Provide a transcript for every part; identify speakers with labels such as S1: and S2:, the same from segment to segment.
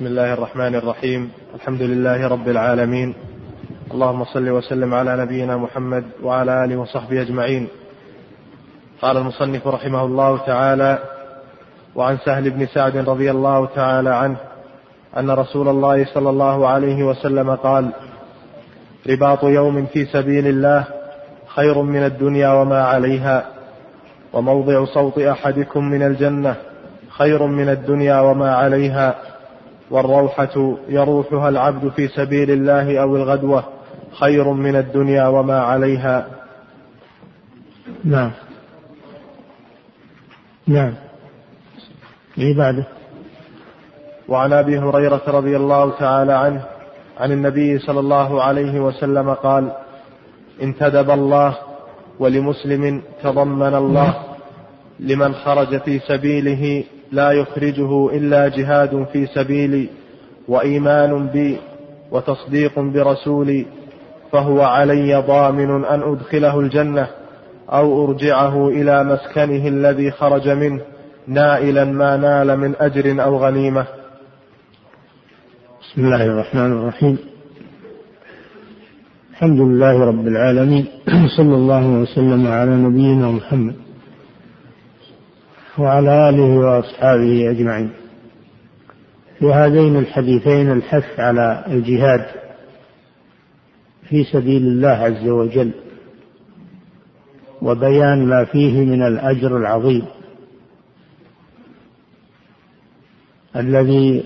S1: بسم الله الرحمن الرحيم. الحمد لله رب العالمين. اللهم صل وسلم على نبينا محمد وعلى آله وصحبه أجمعين. قال المصنف رحمه الله تعالى وعن سهل بن سعد رضي الله تعالى عنه أن رسول الله صلى الله عليه وسلم قال رباط يوم في سبيل الله خير من الدنيا وما عليها وموضع صوت أحدكم من الجنة خير من الدنيا وما عليها والروحة يروحها العبد في سبيل الله أو الغدوة خير من الدنيا وما عليها.
S2: نعم. نعم. إيه بعده؟
S1: وعن أبي هريرة رضي الله تعالى عنه عن النبي صلى الله عليه وسلم قال انتدب الله ولمسلم تضمن الله لمن خرج في سبيله لا يخرجه إلا جهاد في سبيلي وإيمان بي وتصديق برسولي فهو علي ضامن أن أدخله الجنة أو أرجعه إلى مسكنه الذي خرج منه نائلا ما نال من أجر أو غنيمة.
S2: بسم الله الرحمن الرحيم. الحمد لله رب العالمين. صلى الله وسلم على نبينا محمد. وعلى آله وأصحابه أجمعين. في هذين الحديثين الحث على الجهاد في سبيل الله عز وجل وبيان ما فيه من الأجر العظيم الذي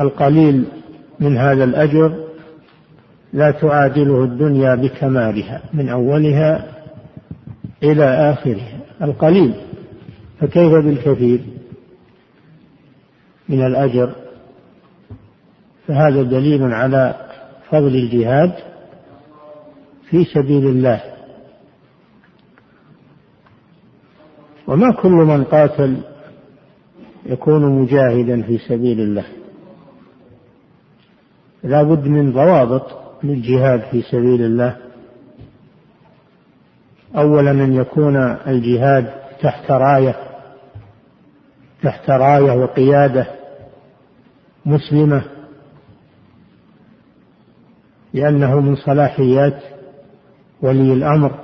S2: القليل من هذا الأجر لا تعادله الدنيا بكمالها من أولها إلى آخرها. القليل فكيف بالكثير؟ من الأجر. فهذا دليل على فضل الجهاد في سبيل الله. وما كل من قاتل يكون مجاهدا في سبيل الله. لا بد من ضوابط للجهاد في سبيل الله. اولا ان يكون الجهاد تحت راية تحت راية وقيادة مسلمة لأنه من صلاحيات ولي الأمر.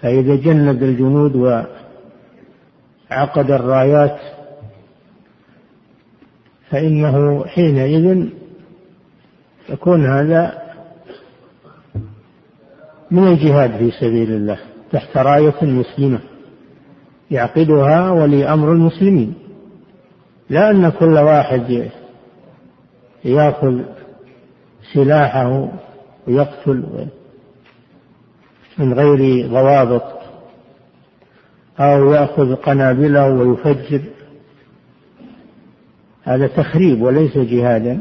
S2: فإذا جند الجنود وعقد الرايات فإنه حينئذ يكون هذا من الجهاد في سبيل الله تحت راية مسلمة يعقدها ولي أمر المسلمين. لا أن كل واحد يأخذ سلاحه ويقتل من غير ضوابط أو يأخذ قنابله ويفجر. هذا تخريب وليس جهادا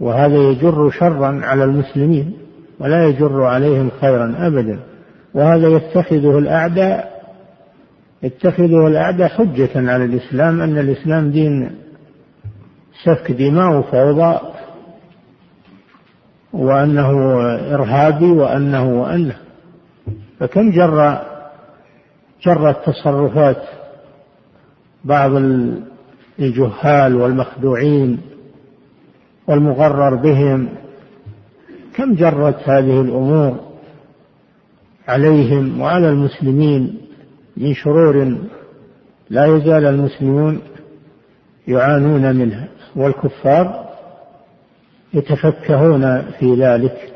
S2: وهذا يجر شرا على المسلمين. ولا يجر عليهم خيرا ابدا. وهذا يتخذه الأعداء يتخذه الأعداء حجة على الإسلام أن الإسلام دين سفك دماء وفوضى وأنه إرهابي وأنه وأنه. فكم جر جرت تصرفات بعض الجهال والمخدوعين والمغرر بهم؟ كم جرت هذه الأمور عليهم وعلى المسلمين من شرور لا يزال المسلمون يعانون منها والكفار يتفكهون في ذلك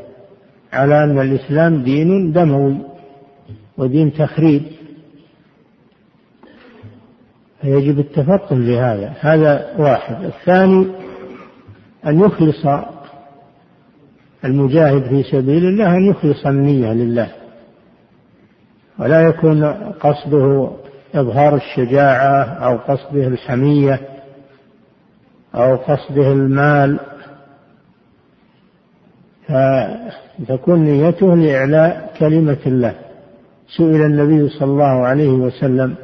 S2: على أن الإسلام دين دموي ودين تخريب. فيجب التفطن لهذا هذا واحد. الثاني أن يخلص المجاهد في سبيل الله أن يخلص النية لله ولا يكون قصده إظهار الشجاعة أو قصده الحمية أو قصده المال. فتكون نيته لإعلاء كلمة الله. سئل النبي صلى الله عليه وسلم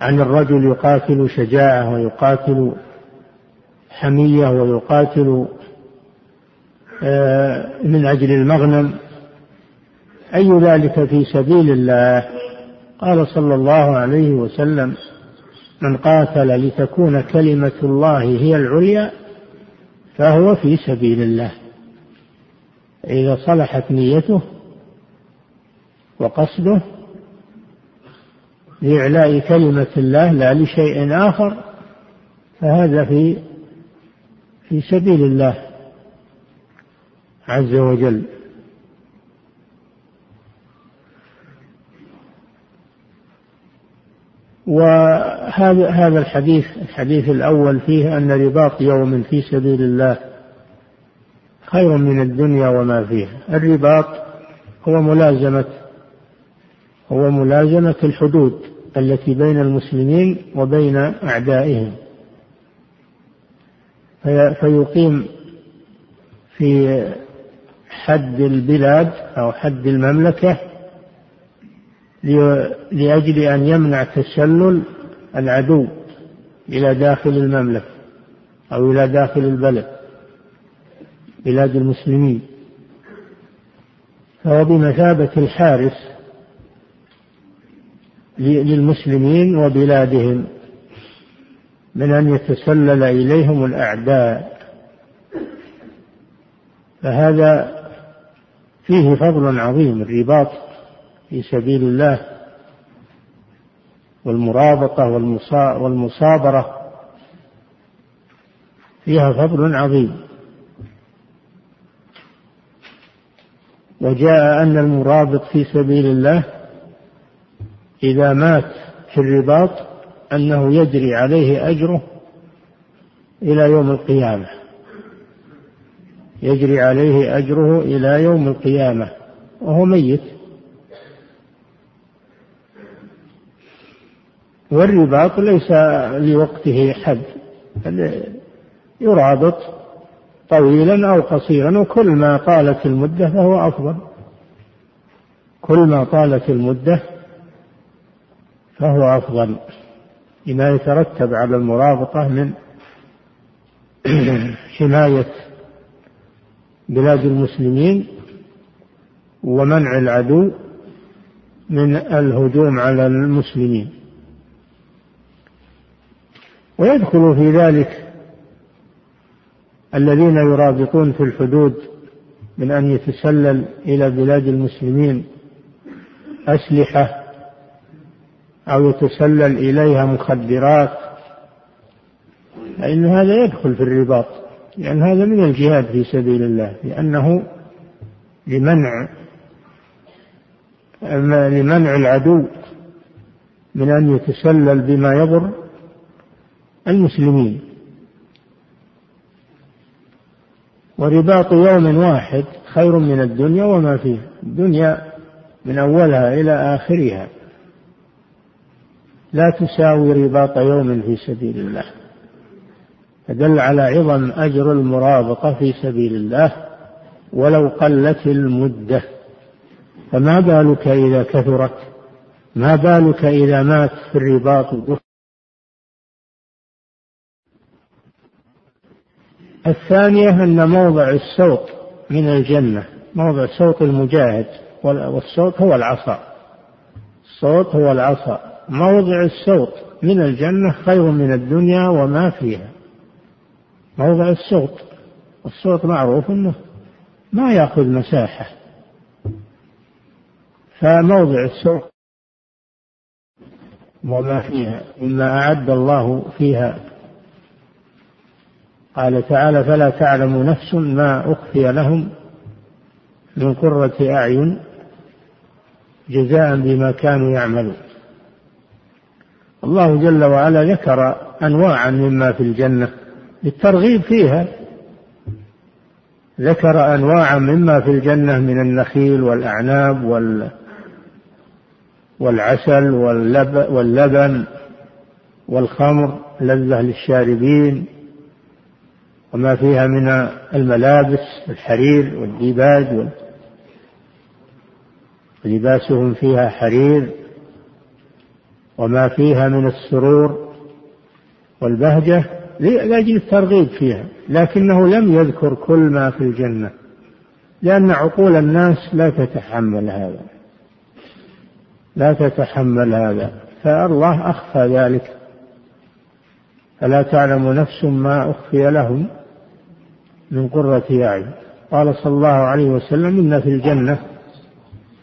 S2: عن الرجل يقاتل شجاعة ويقاتل حمية ويقاتل آه، من أجل المغنم. أي ذلك في سبيل الله؟ قال صلى الله عليه وسلم من قاتل لتكون كلمة الله هي العليا فهو في سبيل الله. إذا صلحت نيته وقصده لإعلاء كلمة الله لا لشيء آخر فهذا في في سبيل الله عز وجل. وهذا هذا الحديث الحديث الأول فيه أن رباط يوم في سبيل الله خير من الدنيا وما فيها. الرباط هو ملازمة هو ملازمة الحدود التي بين المسلمين وبين أعدائهم. فيقيم في حد البلاد أو حد المملكة لأجل أن يمنع تسلل العدو إلى داخل المملكة أو إلى داخل البلد بلاد المسلمين. فهو بمثابة الحارس للمسلمين وبلادهم. من أن يتسلل إليهم الأعداء. فهذا فيه فضل عظيم الرباط في سبيل الله والمرابطة والمصابرة. فيها فضل عظيم. وجاء أن المرابط في سبيل الله إذا مات في الرباط أنه يجري عليه أجره إلى يوم القيامة. يجري عليه أجره إلى يوم القيامة وهو ميت. والرباط ليس لوقته حد يرابط طويلا أو قصيرا وكل ما طالت المدة فهو أفضل. كل ما طالت المدة فهو أفضل. لما يترتب على المرابطة من حماية بلاد المسلمين ومنع العدو من الهجوم على المسلمين. ويدخل في ذلك الذين يرابطون في الحدود من أن يتسلل إلى بلاد المسلمين أسلحة أو يتسلل إليها مخدرات فإن هذا يدخل في الرباط لأن هذا من الجهاد في سبيل الله لأنه لمنع لمنع العدو من أن يتسلل بما يضر المسلمين. ورباط يوم واحد خير من الدنيا وما فيها الدنيا من أولها إلى آخرها. لا تساوي رباط يوم في سبيل الله. فدل على عظم أجر المرابطة في سبيل الله ولو قلت المدة. فما بالك إذا كثرت؟ ما بالك إذا مات في الرباط الثانية أن موضع السوط من الجنة موضع صوت المجاهد والصوت هو العصا. الصوت هو العصا. موضع السوط من الجنة خير من الدنيا وما فيها. موضع السوط الصوت معروف إنه ما يأخذ مساحة. فموضع السوط وما فيها مما أعد الله فيها. قال تعالى فلا تعلم نفس ما أخفي لهم من قرة أعين جزاء بما كانوا يعملون. الله جل وعلا ذكر انواعا مما في الجنة للترغيب فيها. ذكر انواعا مما في الجنة من النخيل والأعناب وال والعسل واللب واللبن والخمر لذة للشاربين وما فيها من الملابس الحرير والديباج ولباسهم فيها حرير وما فيها من السرور والبهجة لأجل الترغيب فيها لكنه لم يذكر كل ما في الجنة لأن عقول الناس لا تتحمل هذا لا تتحمل هذا فالله أخفى ذلك فلا تعلم نفس ما أخفي لهم من قرة أعين. قال صلى الله عليه وسلم إن في الجنة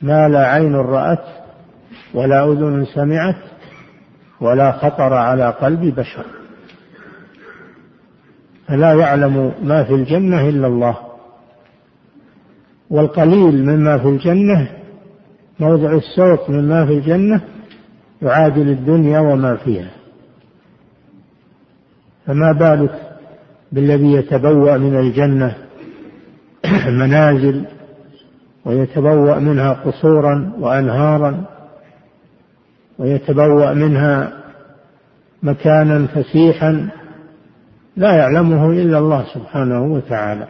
S2: ما لا عين رأت ولا أذن سمعت ولا خطر على قلب بشر. فلا يعلم ما في الجنة إلا الله. والقليل مما في الجنة موضع الصوت مما في الجنة يعادل الدنيا وما فيها. فما بالك بالذي يتبوأ من الجنة منازل ويتبوأ منها قصورا وأنهارا ويتبوأ منها مكانا فسيحا لا يعلمه إلا الله سبحانه وتعالى.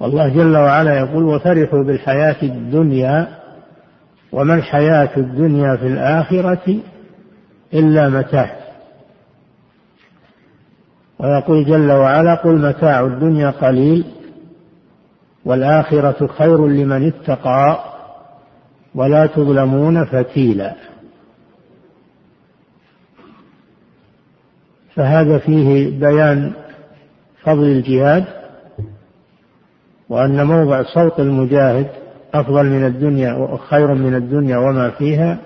S2: والله جل وعلا يقول وفرحوا بالحياة الدنيا وما الحياة الدنيا في الآخرة إلا متاع. ويقول جل وعلا قل متاع الدنيا قليل والآخرة خير لمن اتقى. ولا تظلمون فتيلا. فهذا فيه بيان فضل الجهاد وأن موضع صوت المجاهد أفضل من الدنيا وخير من الدنيا وما فيها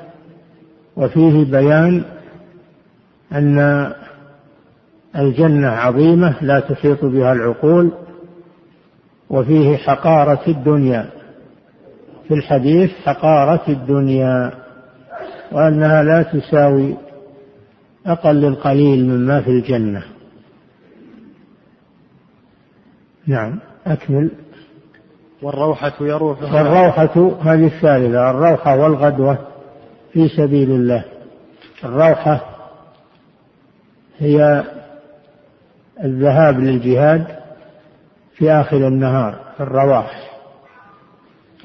S2: وفيه بيان أن الجنة عظيمة لا تحيط بها العقول وفيه حقارة الدنيا. في الحديث حقارة الدنيا وأنها لا تساوي أقل القليل مما في الجنة. نعم أكمل.
S1: والروحة يروح
S2: والروحة هذه الثالثة الروحة والغدوة في سبيل الله. الروحة هي الذهاب للجهاد في آخر النهار في الرواح.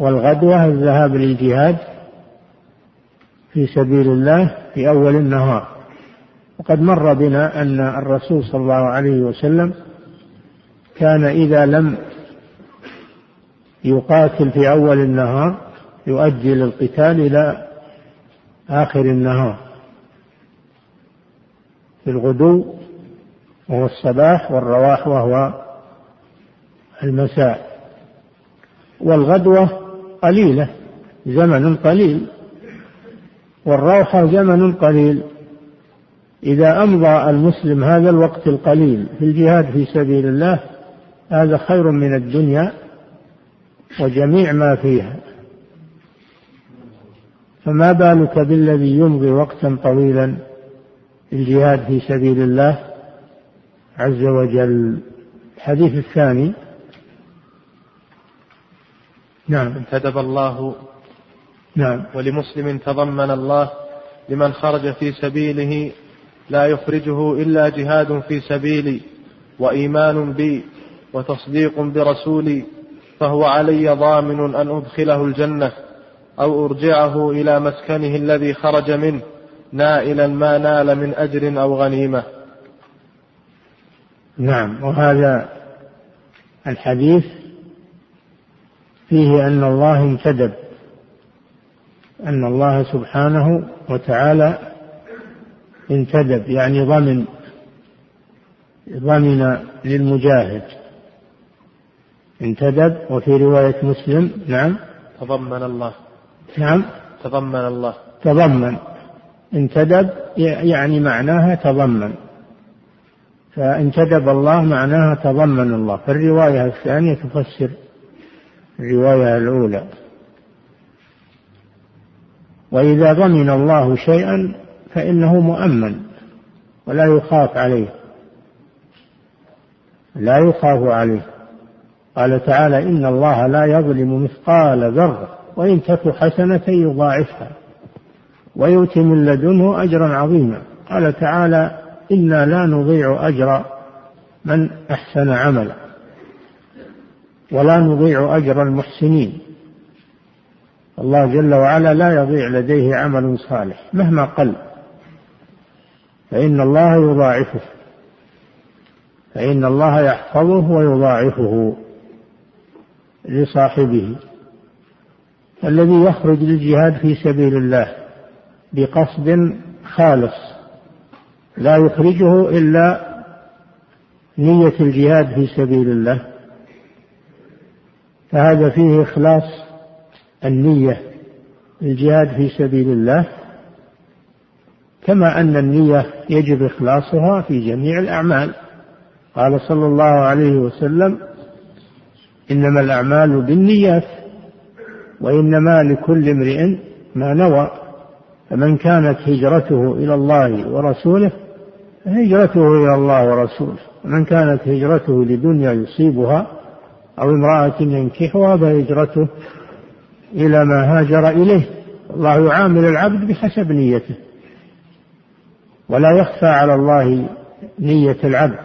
S2: والغدوة الذهاب للجهاد في سبيل الله في أول النهار. وقد مر بنا أن الرسول صلى الله عليه وسلم كان إذا لم يقاتل في أول النهار يؤجل القتال إلى آخر النهار في الغدو وهو الصباح والرواح وهو المساء. والغدوة قليلة زمن قليل. والروحة زمن قليل. إذا أمضى المسلم هذا الوقت القليل في الجهاد في سبيل الله هذا خير من الدنيا وجميع ما فيها. فما بالك بالذي يمضي وقتا طويلا في الجهاد في سبيل الله؟ عز وجل. الحديث الثاني
S1: نعم. انتدب الله
S2: نعم.
S1: ولمسلم تضمن الله لمن خرج في سبيله لا يخرجه إلا جهاد في سبيلي وإيمان بي وتصديق برسولي فهو علي ضامن أن أدخله الجنة أو أرجعه إلى مسكنه الذي خرج منه نائلا ما نال من أجر أو غنيمة.
S2: نعم. وهذا الحديث فيه أن الله انتدب أن الله سبحانه وتعالى انتدب يعني ضمن ضمن للمجاهد. انتدب وفي رواية مسلم نعم.
S1: تضمن الله.
S2: نعم.
S1: تضمن الله.
S2: تضمن. انتدب يعني معناها تضمن. فانتدب الله معناها تضمن الله. فالرواية الثانية تفسر الرواية الأولى. وإذا ضمن الله شيئا فإنه مؤمن ولا يخاف عليه. لا يخاف عليه. قال تعالى إن الله لا يظلم مثقال ذرة وإن تك حسنة يضاعفها ويؤتي من لدنه أجرا عظيما. قال تعالى إنا لا نضيع أجر من أحسن عملا. ولا نضيع أجر المحسنين. الله جل وعلا لا يضيع لديه عمل صالح مهما قل. فإن الله يضاعفه فإن الله يحفظه ويضاعفه لصاحبه. الذي يخرج للجهاد في سبيل الله بقصد خالص لا يخرجه إلا نية الجهاد في سبيل الله. فهذا فيه إخلاص النية للجهاد في سبيل الله كما أن النية يجب إخلاصها في جميع الأعمال. قال صلى الله عليه وسلم إنما الأعمال بالنيات وإنما لكل امرئ ما نوى. فمن كانت هجرته إلى الله ورسوله فهجرته إلى الله ورسوله ومن كانت هجرته لدنيا يصيبها أو امرأة ينكحها فهجرته إلى ما هاجر إليه. الله يعامل العبد بحسب نيته. ولا يخفى على الله نية العبد.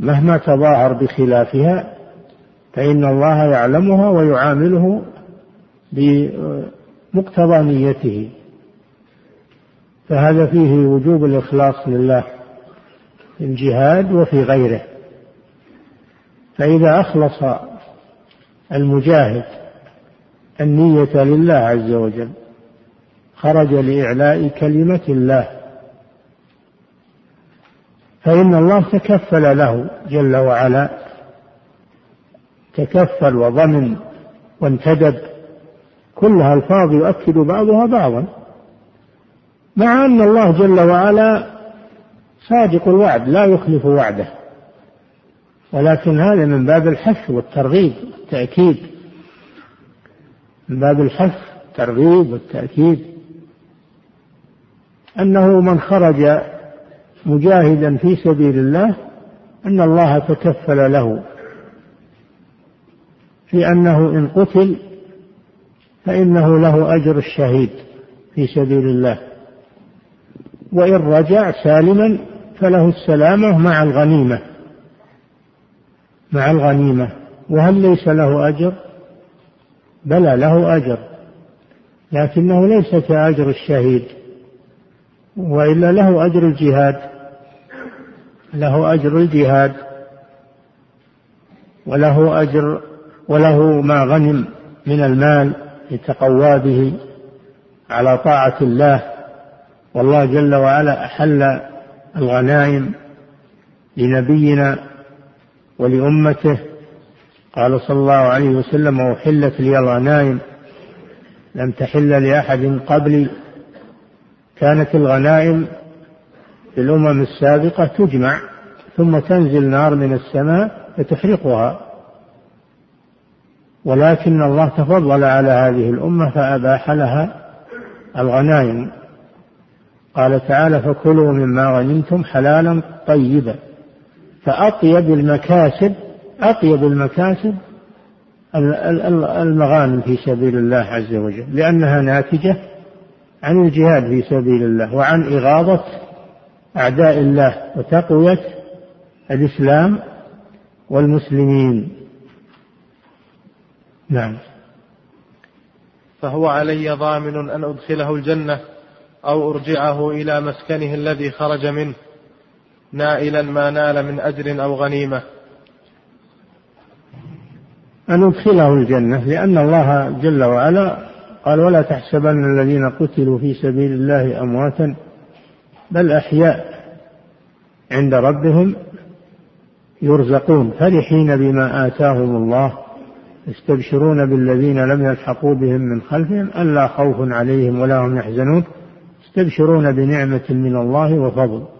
S2: مهما تظاهر بخلافها فإن الله يعلمها ويعامله بمقتضى نيته. فهذا فيه وجوب الإخلاص لله في الجهاد وفي غيره. فإذا أخلص المجاهد النية لله عز وجل خرج لإعلاء كلمة الله. فإن الله تكفل له جل وعلا تكفل وضمن وانتدب. كلها ألفاظ يؤكد بعضها بعضا مع أن الله جل وعلا صادق الوعد لا يخلف وعده. ولكن هذا من باب الحث والترغيب والتأكيد. من باب الحث الترغيب والتأكيد. أنه من خرج مجاهدا في سبيل الله أن الله تكفل له. في أنه إن قتل فإنه له أجر الشهيد في سبيل الله. وإن رجع سالما فله السلامة مع الغنيمة. مع الغنيمة وهل ليس له أجر؟ بلى له أجر لكنه ليس كأجر الشهيد وإلا له أجر الجهاد له أجر الجهاد وله أجر وله ما غنم من المال يتقوى به على طاعة الله والله جل وعلا أحل الغنائم لنبينا ولأمته. قال صلى الله عليه وسلم وحلت لي الغنائم. لم تحل لأحد قبلي. كانت الغنائم في الأمم السابقة تجمع ثم تنزل نار من السماء فتحرقها. ولكن الله تفضل على هذه الأمة فأباح لها الغنائم. قال تعالى فكلوا مما غنمتم حلالا طيبا. فأطيب المكاسب أطيب المكاسب المغانم في سبيل الله عز وجل لأنها ناتجة عن الجهاد في سبيل الله وعن إغاظة أعداء الله وتقوية الإسلام والمسلمين. نعم.
S1: فهو علي ضامن أن أدخله الجنة أو أرجعه إلى مسكنه الذي خرج منه. نائلا ما نال من أجر أو غنيمة.
S2: أن أدخله الجنة لأن الله جل وعلا قال ولا تحسبن الذين قتلوا في سبيل الله أمواتا بل أحياء عند ربهم يرزقون فرحين بما آتاهم الله يستبشرون بالذين لم يلحقوا بهم من خلفهم ألا خوف عليهم ولا هم يحزنون يستبشرون بنعمة من الله وفضل.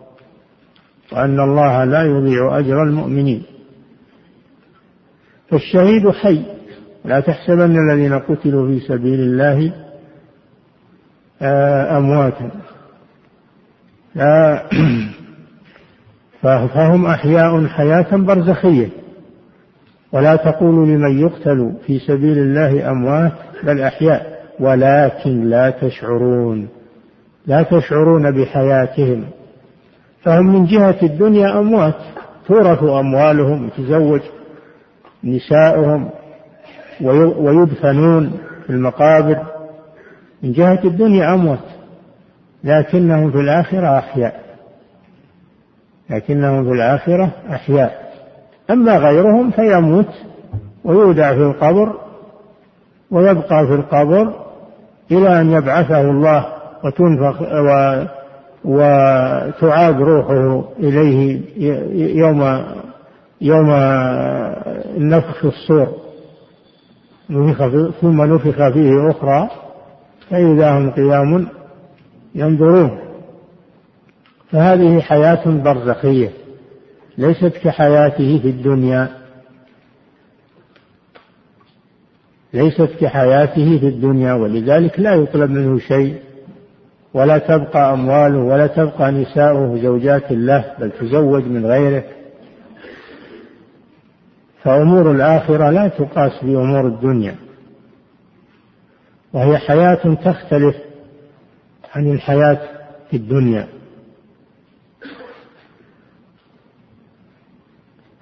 S2: وأن الله لا يضيع أجر المؤمنين. فالشهيد حي. لا تحسبن الذين قتلوا في سبيل الله آه، أمواتا. لا. فهم أحياء حياة برزخية. ولا تقولوا لمن يقتل في سبيل الله أموات بل أحياء. ولكن لا تشعرون. لا تشعرون بحياتهم. فهم من جهة الدنيا أموات. تورث أموالهم تزوج نساؤهم ويدفنون في المقابر. من جهة الدنيا أموات. لكنهم في الآخرة أحياء. لكنهم في الآخرة أحياء. أما غيرهم فيموت ويودع في القبر ويبقى في القبر إلى أن يبعثه الله وتنفخ وتعاد روحه إليه يوم يوم النفخ في الصور. ثم نفخ فيه أخرى فإذا هم قيام ينظرون. فهذه حياة برزخية ليست كحياته في الدنيا. ليست كحياته في الدنيا ولذلك لا يطلب منه شيء. ولا تبقى أمواله ولا تبقى نساؤه زوجات له بل تزوج من غيره. فأمور الآخرة لا تقاس بأمور الدنيا وهي حياة تختلف عن الحياة في الدنيا.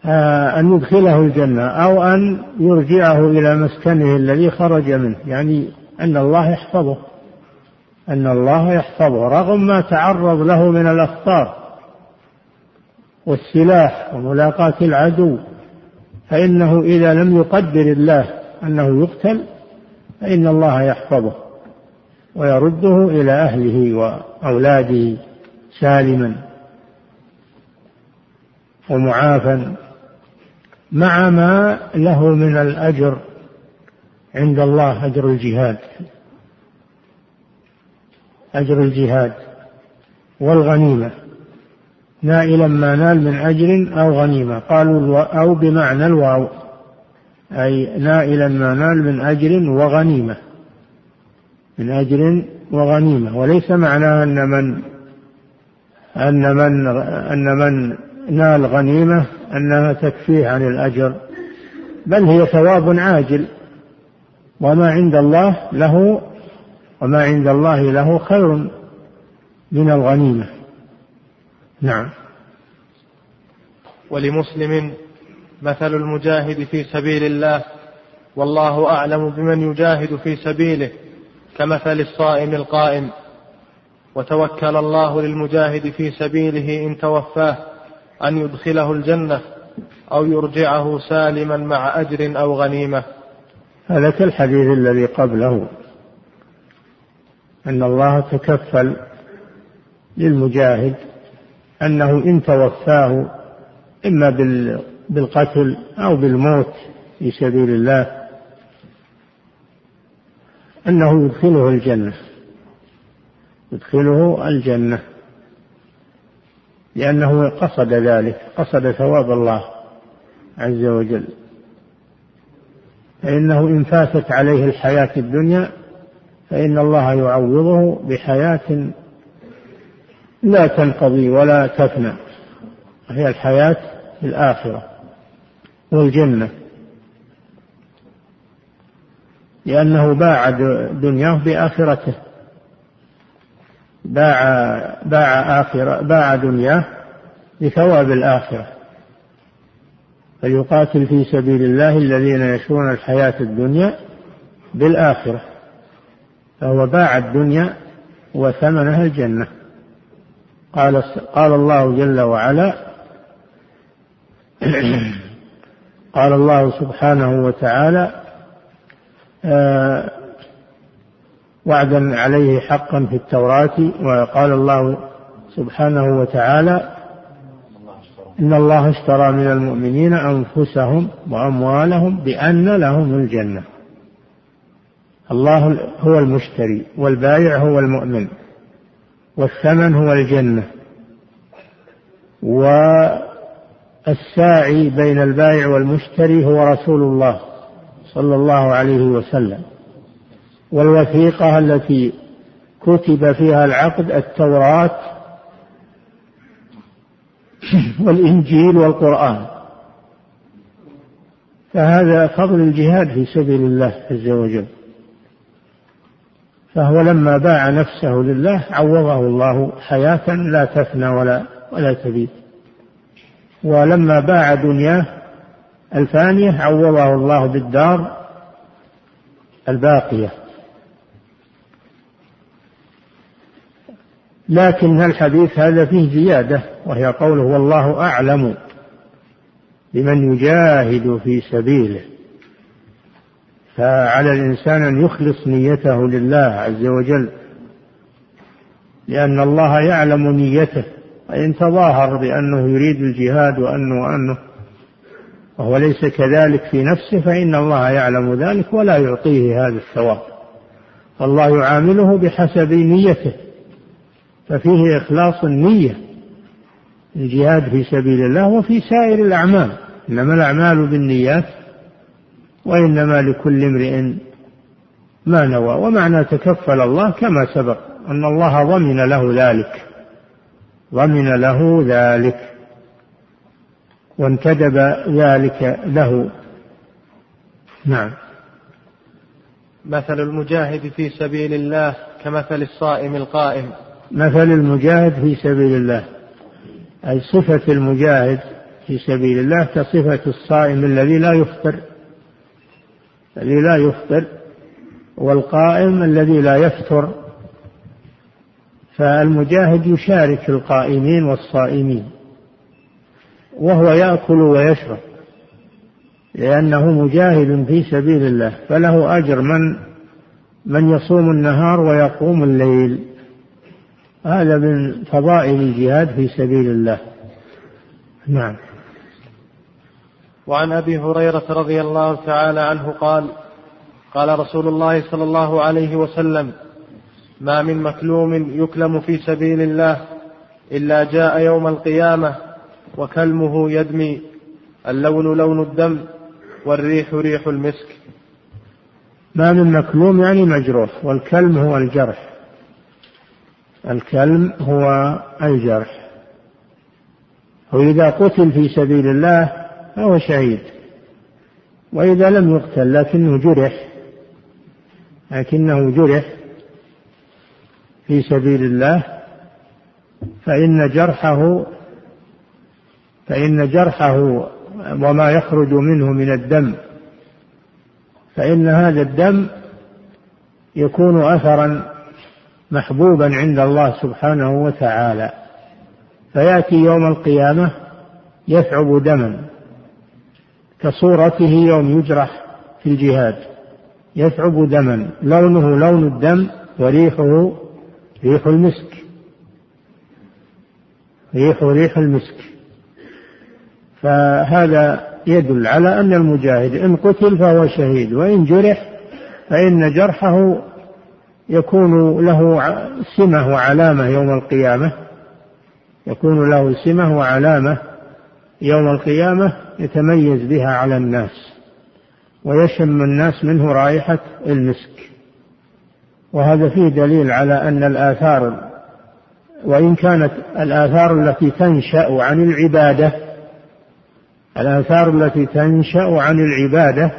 S2: آه، أن يدخله الجنة أو أن يرجعه إلى مسكنه الذي خرج منه يعني أن الله يحفظه. أن الله يحفظه رغم ما تعرض له من الأخطار والسلاح وملاقاة العدو فإنه إذا لم يقدر الله أنه يقتل فإن الله يحفظه ويرده إلى أهله وأولاده سالما ومعافى مع ما له من الأجر عند الله أجر الجهاد. أجر الجهاد والغنيمة. نائلا ما نال من أجر أو غنيمة. قالوا أو بمعنى الواو. أي نائلا ما نال من أجر وغنيمة. من أجر وغنيمة. وليس معناه أن من أن من أن من نال غنيمة أنها تكفيه عن الأجر. بل هي ثواب عاجل. وما عند الله له وما عند الله له خير من الغنيمة. نعم.
S1: ولمسلم مثل المجاهد في سبيل الله والله أعلم بمن يجاهد في سبيله كمثل الصائم القائم. وتوكل الله للمجاهد في سبيله إن توفاه أن يدخله الجنة أو يرجعه سالما مع أجر أو غنيمة.
S2: هذا كالحديث الذي قبله. أن الله تكفل للمجاهد أنه إن توفاه إما بالقتل أو بالموت في سبيل الله أنه يدخله الجنة. يدخله الجنة. لأنه قصد ذلك قصد ثواب الله عز وجل. فإنه إن فاتت عليه الحياة الدنيا فإن الله يعوضه بحياة لا تنقضي ولا تفنى وهي الحياة الآخرة والجنة. لأنه باع دنياه بآخرته باع باع آخرة باع دنياه بثواب الآخرة. فيقاتل في سبيل الله الذين يشرون الحياة الدنيا بالآخرة. فهو باع الدنيا وثمنها الجنة. قال قال الله جل وعلا قال الله سبحانه وتعالى آه وعدا عليه حقا في التوراة وقال الله سبحانه وتعالى إن الله اشترى من المؤمنين أنفسهم وأموالهم بأن لهم الجنة. الله هو المشتري والبائع هو المؤمن والثمن هو الجنة والساعي بين البائع والمشتري هو رسول الله صلى الله عليه وسلم والوثيقة التي كتب فيها العقد التوراة والإنجيل والقرآن فهذا فضل الجهاد في سبيل الله عز وجل فهو لما باع نفسه لله عوضه الله حياة لا تفنى ولا ولا تبيد. ولما باع دنياه الفانية عوضه الله بالدار الباقية. لكن الحديث هذا فيه زيادة وهي قوله والله أعلم بمن يجاهد في سبيله. فعلى الإنسان أن يخلص نيته لله عز وجل لأن الله يعلم نيته وإن تظاهر بأنه يريد الجهاد وأنه وأنه وهو ليس كذلك في نفسه فإن الله يعلم ذلك ولا يعطيه هذا الثواب. الله يعامله بحسب نيته ففيه إخلاص النية الجهاد في سبيل الله وفي سائر الأعمال. إنما الأعمال بالنيات وإنما لكل امرئ ما نوى ومعنى تكفل الله كما سبق أن الله ضمن له ذلك ضمن له ذلك وانتدب ذلك له. نعم.
S1: مثل المجاهد في سبيل الله كمثل الصائم القائم.
S2: مثل المجاهد في سبيل الله أي صفة المجاهد في سبيل الله كصفة الصائم الذي لا يفطر. الذي لا يفطر والقائم الذي لا يفطر. فالمجاهد يشارك القائمين والصائمين وهو يأكل ويشرب لأنه مجاهد في سبيل الله فله أجر من من يصوم النهار ويقوم الليل. هذا من فضائل الجهاد في سبيل الله. نعم.
S1: وعن أبي هريرة رضي الله تعالى عنه قال قال رسول الله صلى الله عليه وسلم ما من مكلوم يكلم في سبيل الله إلا جاء يوم القيامة وكلمه يدمي اللون لون الدم والريح ريح المسك.
S2: ما من مكلوم يعني مجروح والكلم هو الجرح. الكلم هو الجرح. وإذا قتل في سبيل الله فهو شهيد. وإذا لم يقتل لكنه جرح لكنه جرح في سبيل الله فإن جرحه فإن جرحه وما يخرج منه من الدم فإن هذا الدم يكون أثرا محبوبا عند الله سبحانه وتعالى. فيأتي يوم القيامة يثعب دما. كصورته يوم يجرح في الجهاد. يثعب دما. لونه لون الدم وريحه ريح المسك. ريح ريح المسك. فهذا يدل على أن المجاهد إن قتل فهو شهيد وإن جرح فإن جرحه يكون له سمة وعلامة يوم القيامة. يكون له سمة وعلامة يوم القيامة يتميز بها على الناس ويشم الناس منه رائحة المسك. وهذا فيه دليل على أن الآثار وإن كانت الآثار التي تنشأ عن العبادة الآثار التي تنشأ عن العبادة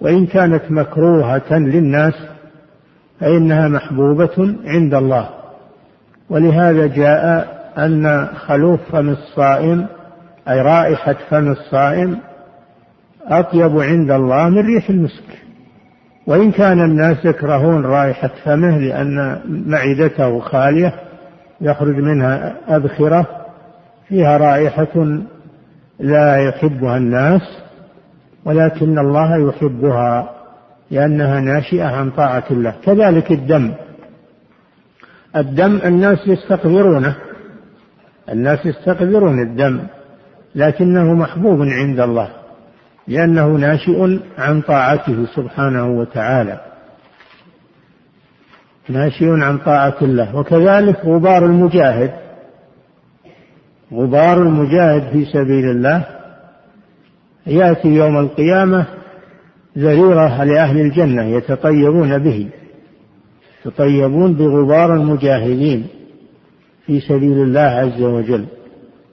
S2: وإن كانت مكروهة للناس فإنها محبوبة عند الله. ولهذا جاء أن خلوف فم الصائم أي رائحة فم الصائم أطيب عند الله من ريح المسك. وإن كان الناس يكرهون رائحة فمه لأن معدته خالية يخرج منها أبخرة فيها رائحة لا يحبها الناس ولكن الله يحبها لأنها ناشئة عن طاعة الله. كذلك الدم. الدم الناس يستقذرونه. الناس يستقذرون الدم. لكنه محبوب عند الله لأنه ناشئ عن طاعته سبحانه وتعالى. ناشئ عن طاعة الله. وكذلك غبار المجاهد. غبار المجاهد في سبيل الله يأتي يوم القيامة زريرة لأهل الجنة يتطيبون به يتطيبون بغبار المجاهدين في سبيل الله عز وجل.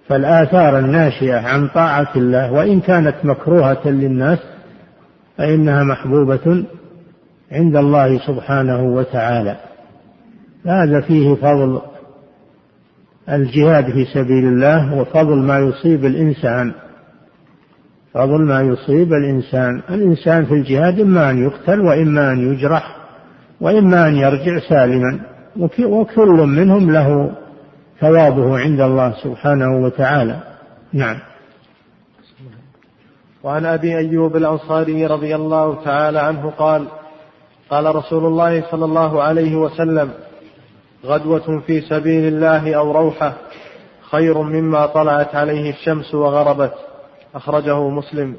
S2: فالآثار الناشئة عن طاعة الله وإن كانت مكروهة للناس فإنها محبوبة عند الله سبحانه وتعالى. هذا فيه فضل الجهاد في سبيل الله وفضل ما يصيب الإنسان. فضل ما يصيب الإنسان. الإنسان في الجهاد إما أن يقتل وإما أن يجرح وإما أن يرجع سالما وكل منهم له ثوابه عند الله سبحانه وتعالى. نعم.
S1: وعن أبي أيوب الأنصاري رضي الله تعالى عنه قال قال رسول الله صلى الله عليه وسلم غدوة في سبيل الله أو روحة خير مما طلعت عليه الشمس وغربت. أخرجه مسلم.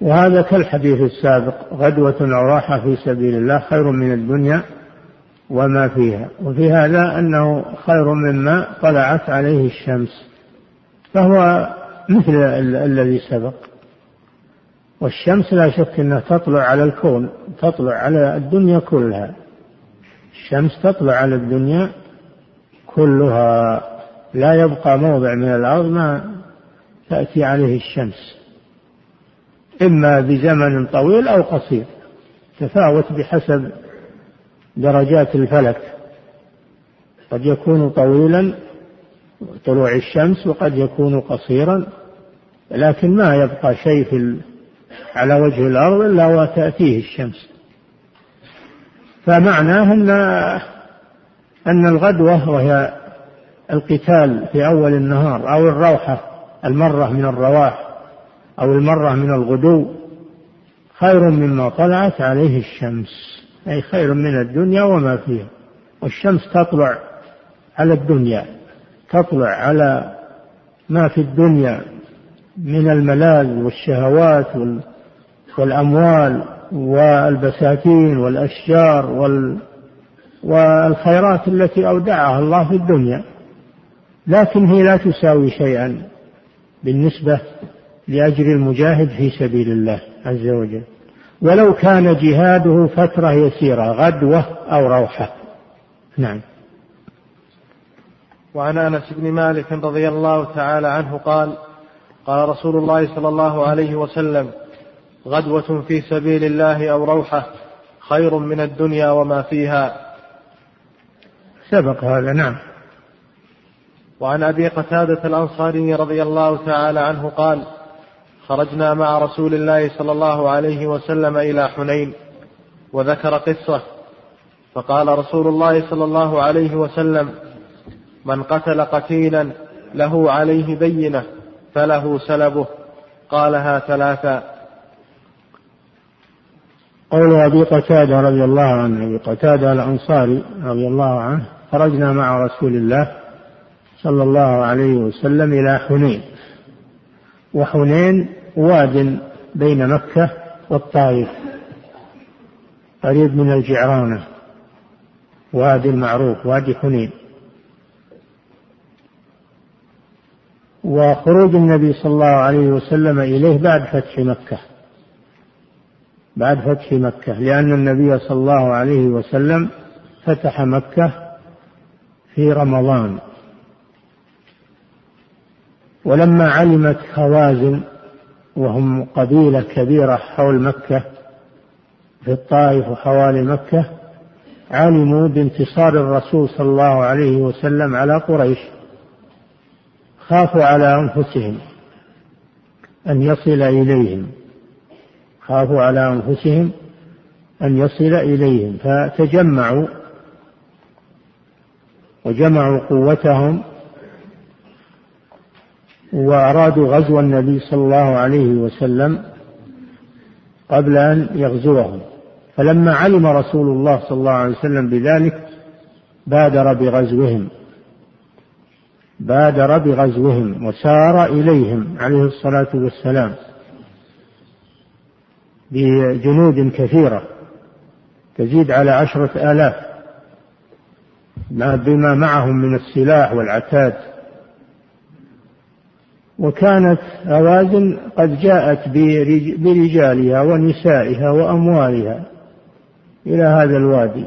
S2: وهذا كالحديث السابق غدوة أو راحة في سبيل الله خير من الدنيا وما فيها. وفي هذا أنه خير مما طلعت عليه الشمس. فهو مثل الذي سبق. والشمس لا شك أنها تطلع على الكون تطلع على الدنيا كلها. الشمس تطلع على الدنيا كلها. لا يبقى موضع من الأرض ما تأتي عليه الشمس. إما بزمن طويل أو قصير. تفاوت بحسب درجات الفلك. قد يكون طويلا طلوع الشمس وقد يكون قصيرا لكن ما يبقى شيء في على وجه الأرض إلا وتأتيه الشمس. فمعناه أن أن الغدوة وهي القتال في أول النهار أو الروحة المرة من الرواح أو المرة من الغدو خير مما طلعت عليه الشمس. أي خير من الدنيا وما فيها. والشمس تطلع على الدنيا تطلع على ما في الدنيا من الملاذ والشهوات والأموال والبساتين والأشجار وال والخيرات التي أودعها الله في الدنيا. لكن هي لا تساوي شيئا بالنسبة لأجر المجاهد في سبيل الله عز وجل. ولو كان جهاده فترة يسيرة غدوة أو روحة. نعم.
S1: وعن أنس بن مالك رضي الله تعالى عنه قال قال رسول الله صلى الله عليه وسلم غدوة في سبيل الله أو روحة خير من الدنيا وما فيها.
S2: سبق هذا نعم.
S1: وعن أبي قتادة الأنصاري رضي الله تعالى عنه قال خرجنا مع رسول الله صلى الله عليه وسلم إلى حنين وذكر قصة. فقال رسول الله صلى الله عليه وسلم من قتل قتيلا له عليه بينة فله سلبه. قالها ثلاثا
S2: قول أبي قتادة رضي الله عنه أبي قتادة الأنصاري رضي الله عنه خرجنا مع رسول الله صلى الله عليه وسلم إلى حنين. وحنين واد بين مكة والطائف. قريب من الجعرانة. وادي المعروف وادي حنين. وخروج النبي صلى الله عليه وسلم إليه بعد فتح مكة. بعد فتح مكة لأن النبي صلى الله عليه وسلم فتح مكة في رمضان. ولما علمت خوازن وهم قبيلة كبيرة حول مكة في الطائف وحوالي مكة علموا بانتصار الرسول صلى الله عليه وسلم على قريش. خافوا على أنفسهم أن يصل إليهم. خافوا على أنفسهم أن يصل إليهم فتجمعوا وجمعوا قوتهم وأرادوا غزو النبي صلى الله عليه وسلم قبل أن يغزوهم فلما علم رسول الله صلى الله عليه وسلم بذلك بادر بغزوهم. بادر بغزوهم وسار إليهم عليه الصلاة والسلام بجنود كثيرة تزيد على عشرة آلاف بما معهم من السلاح والعتاد. وكانت هوازن قد جاءت برجالها ونسائها وأموالها إلى هذا الوادي.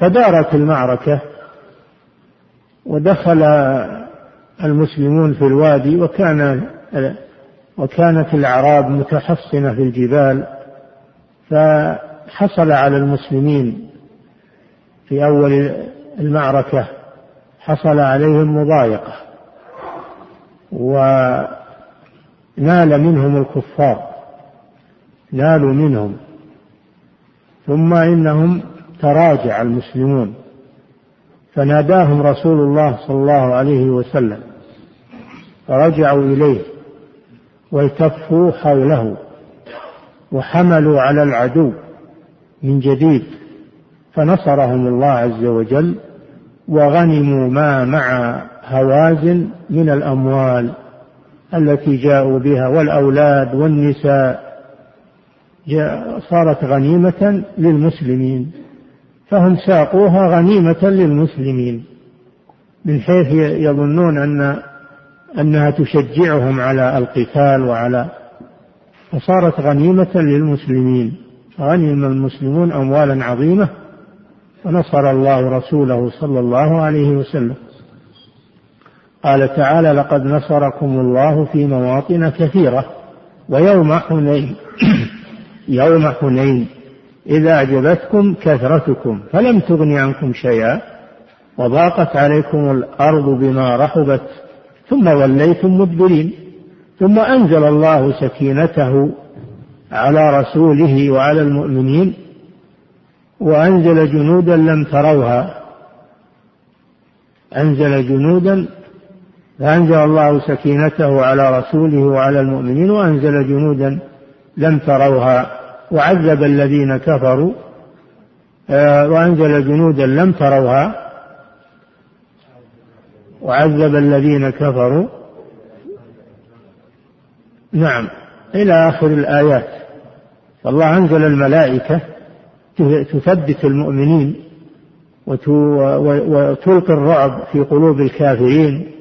S2: فدارت المعركة ودخل المسلمون في الوادي وكان وكانت الأعراب متحصنة في الجبال فحصل على المسلمين في أول المعركة حصل عليهم مضايقة. ونال منهم الكفار نالوا منهم. ثم إنهم تراجع المسلمون. فناداهم رسول الله صلى الله عليه وسلم فرجعوا إليه والتفوا حوله وحملوا على العدو من جديد. فنصرهم الله عز وجل وغنموا ما مع هوازن من الأموال التي جاءوا بها والأولاد والنساء. صارت غنيمة للمسلمين فهم ساقوها غنيمة للمسلمين من حيث يظنون أن أنها تشجعهم على القتال وعلى فصارت غنيمة للمسلمين. غنم المسلمون أموالا عظيمة ونصر الله رسوله صلى الله عليه وسلم. قال تعالى لقد نصركم الله في مواطن كثيرة ويوم حنين يوم حنين. إذا أعجبتكم كثرتكم فلم تغن عنكم شيئا. وضاقت عليكم الأرض بما رحبت ثم وليتم مدبرين. ثم أنزل الله سكينته على رسوله وعلى المؤمنين. وأنزل جنودا لم تروها. أنزل جنودا فأنزل الله سكينته على رسوله وعلى المؤمنين وأنزل جنودا لم تروها وعذب الذين كفروا آه، وأنزل جنودا لم تروها وعذب الذين كفروا. نعم إلى آخر الآيات. فالله أنزل الملائكة تثبت المؤمنين وتلقي الرعب في قلوب الكافرين.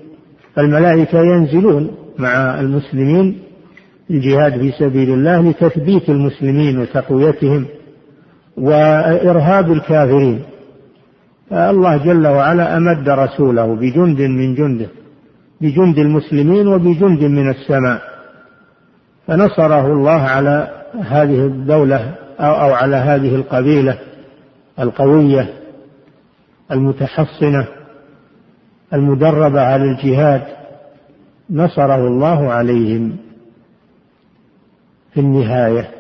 S2: فالملائكة ينزلون مع المسلمين الجهاد في سبيل الله لتثبيت المسلمين وتقويتهم وإرهاب الكافرين. فالله جل وعلا أمد رسوله بجند من جنده بجند المسلمين وبجند من السماء. فنصره الله على هذه الدولة أو على هذه القبيلة القوية المتحصنة المدربة على الجهاد نصره الله عليهم في النهاية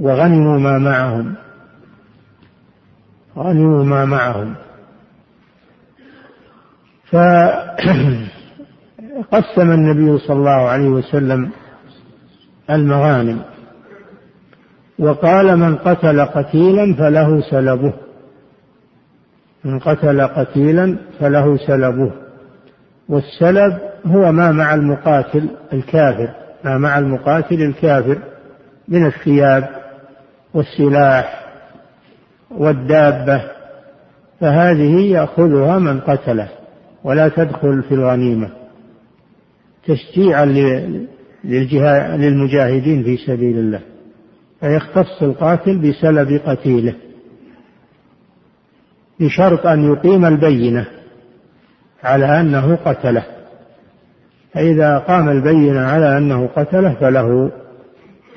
S2: وغنموا ما معهم غنموا ما معهم. فقسم النبي صلى الله عليه وسلم المغانم وقال من قتل قتيلا فله سلبه. من قتل قتيلا فله سلبه والسلب هو ما مع المقاتل الكافر ما مع المقاتل الكافر من الثياب والسلاح والدابة فهذه يأخذها من قتله ولا تدخل في الغنيمة. تشجيعا للمجاهدين في سبيل الله فيختص القاتل بسلب قتيله. بشرط أن يقيم البينة على أنه قتله. فإذا قام البينة على أنه قتله فله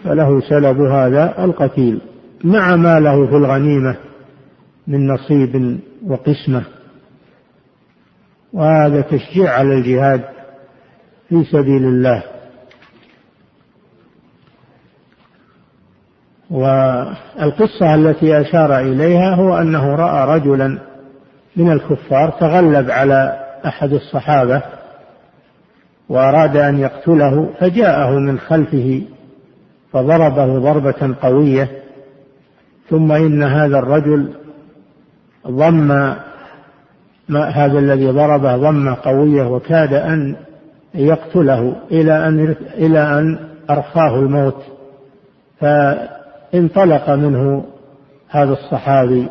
S2: فله سلب هذا القتيل. مع ما له في الغنيمة من نصيب وقسمة. وهذا تشجيع على الجهاد في سبيل الله. والقصة التي أشار إليها هو أنه رأى رجلا من الكفار تغلب على أحد الصحابة وأراد أن يقتله فجاءه من خلفه فضربه ضربة قوية ثم إن هذا الرجل ضم ما هذا الذي ضربه ضمة قوية وكاد أن يقتله إلى أن إلى أن أرخاه الموت فانطلق منه هذا الصحابي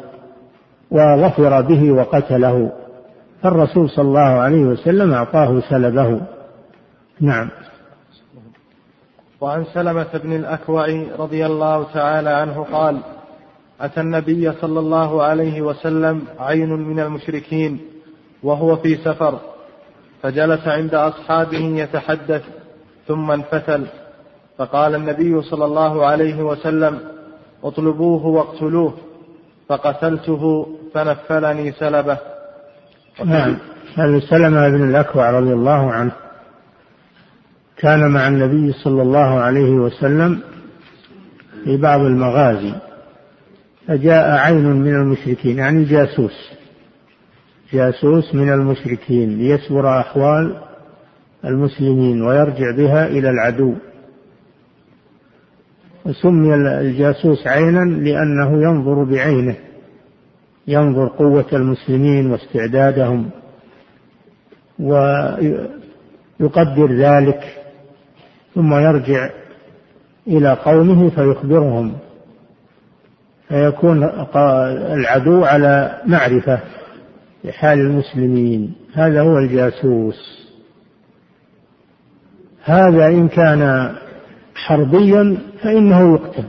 S2: وظفر به وقتله فالرسول صلى الله عليه وسلم أعطاه سلبه. نعم.
S1: وعن سلمة بن الأكوع رضي الله تعالى عنه قال أتى النبي صلى الله عليه وسلم عين من المشركين وهو في سفر فجلس عند أصحابه يتحدث ثم انفتل. فقال النبي صلى الله عليه وسلم اطلبوه واقتلوه. فقتلته فنفلني سلبه.
S2: نعم. هذا سلمة بن الأكوع رضي الله عنه كان مع النبي صلى الله عليه وسلم في بعض المغازي فجاء عين من المشركين يعني جاسوس. جاسوس من المشركين ليسبر أحوال المسلمين ويرجع بها إلى العدو. وسمي الجاسوس عينا لأنه ينظر بعينه ينظر قوة المسلمين واستعدادهم ويقدر ذلك ثم يرجع إلى قومه فيخبرهم فيكون العدو على معرفة بحال المسلمين. هذا هو الجاسوس. هذا إن كان حربيا فإنه يقتل.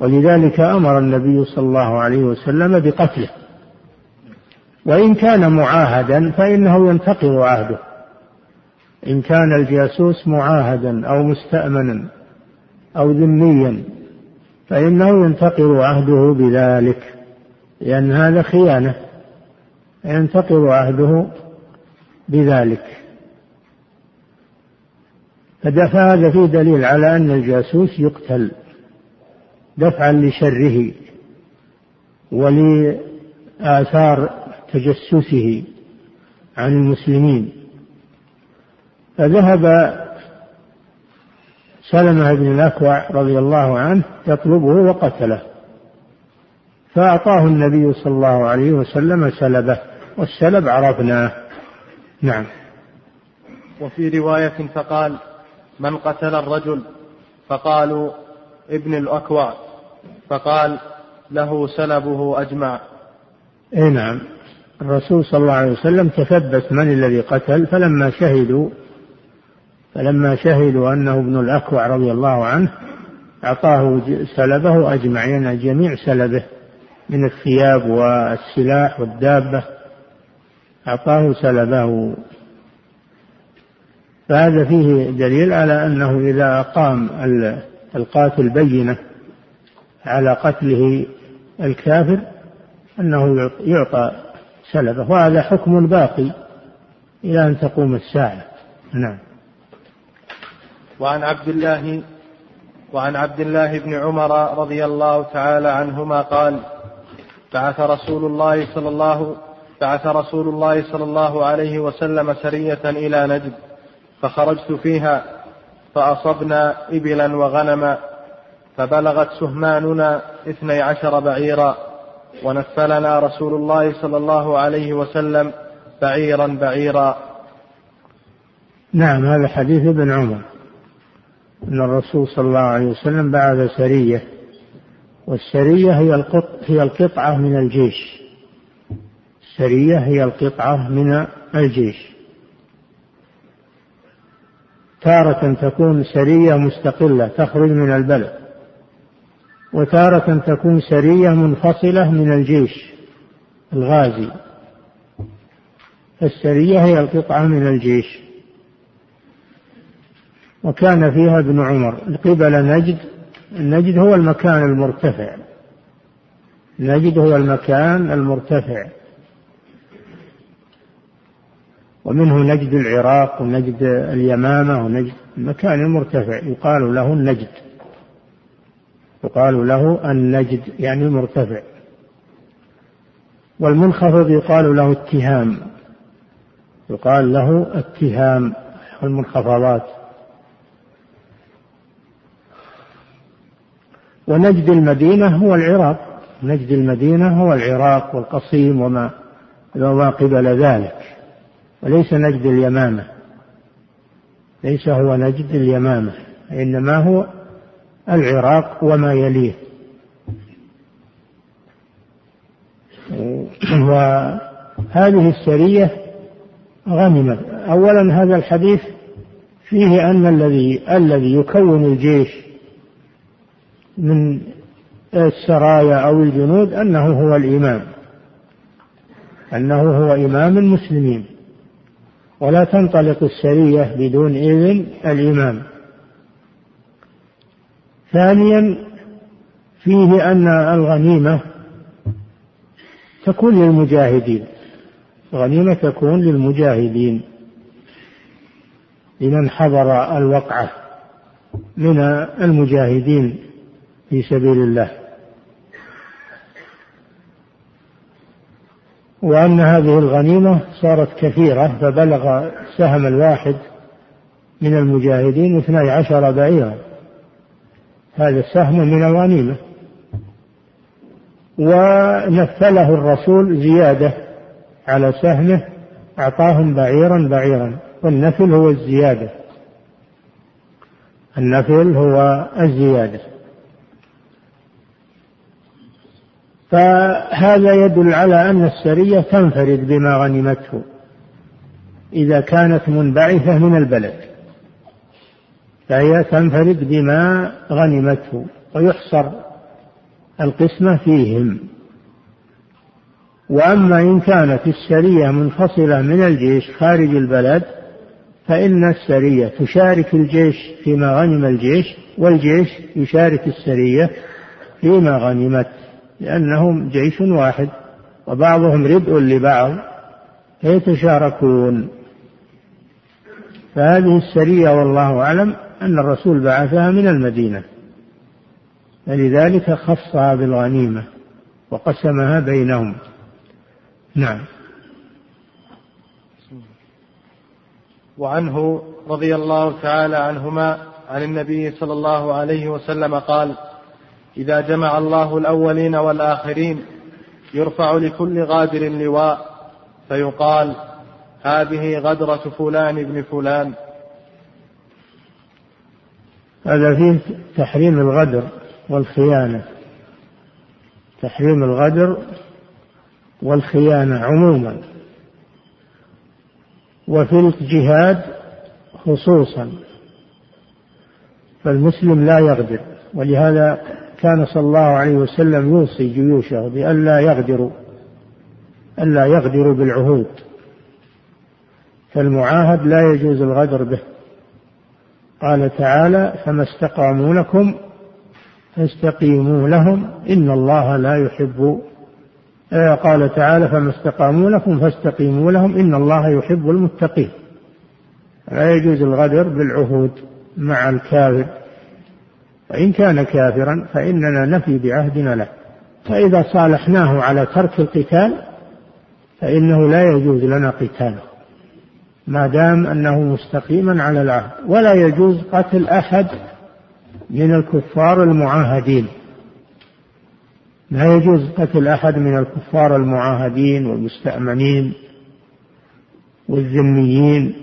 S2: ولذلك أمر النبي صلى الله عليه وسلم بقتله. وإن كان معاهدا فإنه ينتقض عهده. إن كان الجاسوس معاهدا أو مستأمنا أو ذميا فإنه ينتقض عهده بذلك لأن هذا خيانة. ينتقض عهده بذلك. فهذا فيه دليل على أن الجاسوس يقتل دفعا لشره ولآثار تجسسه عن المسلمين. فذهب سلمة بن الأكوع رضي الله عنه يطلبه وقتله فأعطاه النبي صلى الله عليه وسلم سلبه والسلب عرفناه. نعم.
S1: وفي رواية فقال من قتل الرجل؟ فقالوا ابن الأكوع فقال له سلبه أجمع.
S2: أي نعم. الرسول صلى الله عليه وسلم تثبت من الذي قتل فلما شهدوا فلما شهدوا أنه ابن الأكوع رضي الله عنه أعطاه سلبه أجمع يعني جميع سلبه من الثياب والسلاح والدابة أعطاه سلبه فهذا فيه دليل على أنه إذا أقام القاتل بينة على قتله الكافر أنه يعطى سلبه وهذا حكم باقي إلى أن تقوم الساعة. نعم.
S1: وعن عبد الله وعن عبد الله بن عمر رضي الله تعالى عنهما قال بعث رسول الله صلى الله بعث رسول الله صلى الله عليه وسلم سرية إلى نجد. فخرجت فيها فأصبنا إبلا وغنما فبلغت سهماننا اثني عشر بعيرا ونفلنا رسول الله صلى الله عليه وسلم بعيرا بعيرا.
S2: نعم هذا حديث ابن عمر. أن الرسول صلى الله عليه وسلم بعث سرية والسرية هي القط هي القطعة من الجيش. السرية هي القطعة من الجيش. تارة تكون سرية مستقلة تخرج من البلد. وتارة تكون سرية منفصلة من الجيش الغازي. السرية هي القطعة من الجيش. وكان فيها ابن عمر. قبل نجد نجد هو المكان المرتفع. نجد هو المكان المرتفع. ومنه نجد العراق ونجد اليمامة ونجد المكان المرتفع يقال له النجد. يقال له النجد يعني المرتفع والمنخفض يقال له اتهام. يقال له اتهام المنخفضات. ونجد المدينة هو العراق. نجد المدينة هو العراق والقصيم وما وما قبل ذلك. وليس نجد اليمامة. ليس هو نجد اليمامة إنما هو العراق وما يليه. وهذه السرية غنمت. أولا هذا الحديث فيه أن الذي الذي يكون الجيش من السرايا أو الجنود أنه هو الإمام أنه هو إمام المسلمين. ولا تنطلق السرية بدون إذن الإمام. ثانيا فيه أن الغنيمة تكون للمجاهدين. الغنيمة تكون للمجاهدين. لمن حضر الوقعة من المجاهدين في سبيل الله. وأن هذه الغنيمة صارت كثيرة فبلغ سهم الواحد من المجاهدين اثني عشر بعيرا. هذا السهم من الغنيمة. ونفله الرسول زيادة على سهمه أعطاهم بعيرا بعيرا. والنفل هو الزيادة. النفل هو الزيادة. فهذا يدل على أن السرية تنفرد بما غنمته إذا كانت منبعثة من البلد فهي تنفرد بما غنمته ويحصر القسمة فيهم. وأما إن كانت السرية منفصلة من الجيش خارج البلد فإن السرية تشارك الجيش فيما غنم الجيش والجيش يشارك السرية فيما غنمت لأنهم جيش واحد وبعضهم ردء لبعض فيتشاركون. فهذه السرية والله أعلم أن الرسول بعثها من المدينة. فلذلك خصها بالغنيمة وقسمها بينهم. نعم.
S1: وعنه رضي الله تعالى عنهما عن النبي صلى الله عليه وسلم قال إذا جمع الله الأولين والآخرين يرفع لكل غادر لواء فيقال هذه غدرة فلان ابن فلان.
S2: هذا فيه تحريم الغدر والخيانة. تحريم الغدر والخيانة عموما. وفي الجهاد خصوصا. فالمسلم لا يغدر ولهذا كان صلى الله عليه وسلم يوصي جيوشه بألا يغدروا ألا يغدروا بالعهود. فالمعاهد لا يجوز الغدر به. قال تعالى فما استقاموا لكم فاستقيموا لهم إن الله لا يحب آه، قال تعالى فما استقاموا لكم فاستقيموا لهم إن الله يحب المتقين. لا يجوز الغدر بالعهود مع الكافر. وإن كان كافرا فإننا نفي بعهدنا له. فإذا صالحناه على ترك القتال فإنه لا يجوز لنا قتاله ما دام أنه مستقيما على العهد. ولا يجوز قتل أحد من الكفار المعاهدين. لا يجوز قتل أحد من الكفار المعاهدين والمستأمنين والذميين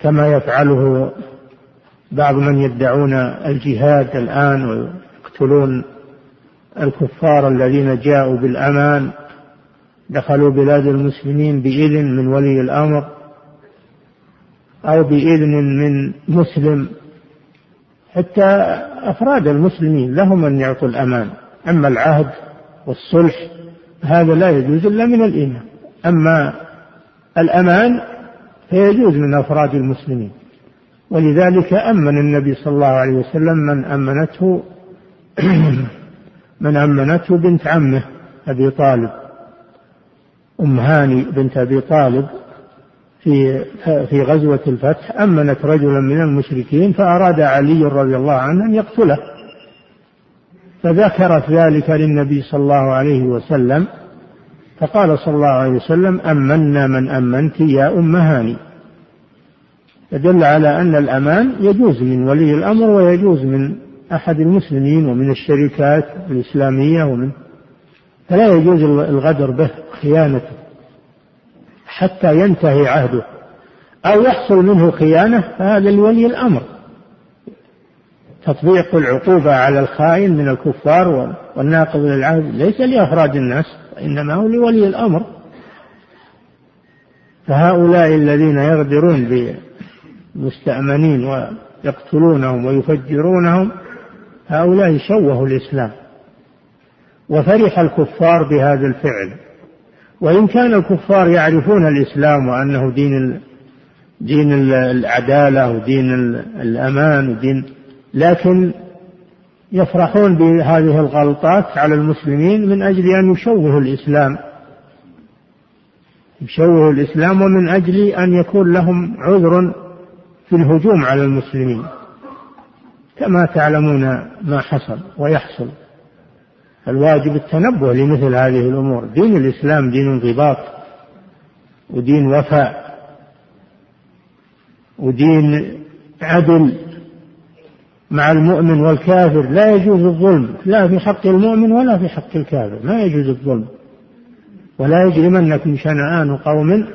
S2: كما يفعله بعض من يدعون الجهاد الآن ويقتلون الكفار الذين جاءوا بالأمان دخلوا بلاد المسلمين بإذن من ولي الأمر أو بإذن من مسلم. حتى أفراد المسلمين لهم أن يعطوا الأمان. أما العهد والصلح هذا لا يجوز إلا من الإيمان. أما الأمان فيجوز من أفراد المسلمين. ولذلك أمن النبي صلى الله عليه وسلم من أمنته من أمنته بنت عمه أبي طالب أم هاني بنت أبي طالب في في غزوة الفتح أمنت رجلا من المشركين فأراد علي رضي الله عنه أن يقتله. فذكرت ذلك للنبي صلى الله عليه وسلم فقال صلى الله عليه وسلم أمنا من أمنت يا أم هاني. يدل على أن الأمان يجوز من ولي الأمر ويجوز من أحد المسلمين ومن الشركات الإسلامية ومن فلا يجوز الغدر به خيانته حتى ينتهي عهده. أو يحصل منه خيانة فهذا لولي الأمر. تطبيق العقوبة على الخائن من الكفار والناقض للعهد ليس لأفراد الناس إنما هو لولي الأمر. فهؤلاء الذين يغدرون بمستأمنين ويقتلونهم ويفجرونهم هؤلاء شوهوا الإسلام وفرح الكفار بهذا الفعل. وإن كان الكفار يعرفون الإسلام وأنه دين دين العدالة ودين الأمان ودين لكن يفرحون بهذه الغلطات على المسلمين من أجل أن يشوهوا الإسلام. يشوهوا الإسلام ومن أجل أن يكون لهم عذر في الهجوم على المسلمين. كما تعلمون ما حصل ويحصل. فالواجب التنبه لمثل هذه الأمور. دين الإسلام دين انضباط ودين وفاء ودين عدل مع المؤمن والكافر. لا يجوز الظلم. لا في حق المؤمن ولا في حق الكافر. ما يجوز الظلم. ولا يجرمنكم شنآن قوم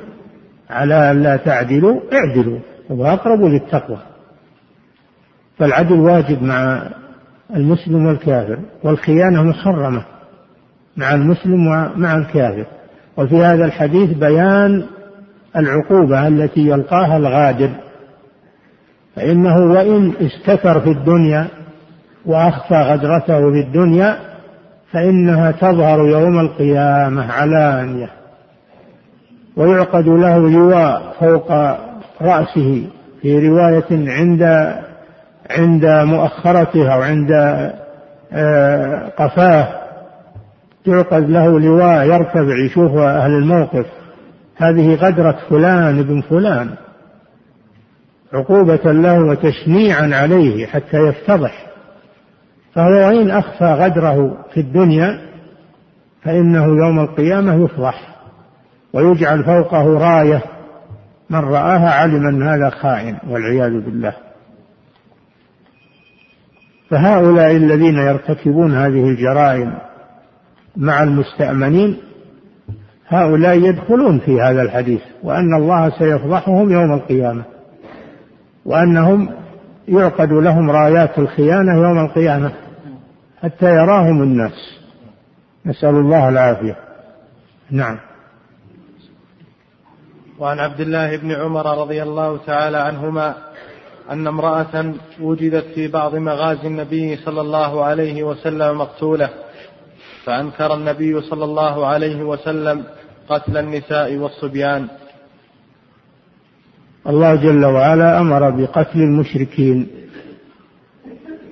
S2: على أن لا تعدلوا. اعدلوا. هو أقرب للتقوى. فالعدل واجب مع المسلم والكافر والخيانة محرمة مع المسلم ومع الكافر. وفي هذا الحديث بيان العقوبة التي يلقاها الغادر. فإنه وإن استتر في الدنيا وأخفى غدرته في الدنيا فإنها تظهر يوم القيامة علانية. ويعقد له لواء فوق رأسه في رواية عند عند مؤخرته أو عند آه، قفاه تعقد له لواء يرتفع يشوف أهل الموقف. هذه غدرة فلان ابن فلان. عقوبة له وتشنيعا عليه حتى يفتضح. فهو وإن أخفى غدره في الدنيا فإنه يوم القيامة يفضح ويجعل فوقه راية من رآها علم أن هذا خائن والعياذ بالله. فهؤلاء الذين يرتكبون هذه الجرائم مع المستأمنين هؤلاء يدخلون في هذا الحديث وأن الله سيفضحهم يوم القيامة وأنهم يعقد لهم رايات الخيانة يوم القيامة حتى يراهم الناس. نسأل الله العافية. نعم.
S1: وعن عبد الله بن عمر رضي الله تعالى عنهما أن امرأة وجدت في بعض مغازي النبي صلى الله عليه وسلم مقتولة فأنكر النبي صلى الله عليه وسلم قتل النساء والصبيان.
S2: الله جل وعلا أمر بقتل المشركين.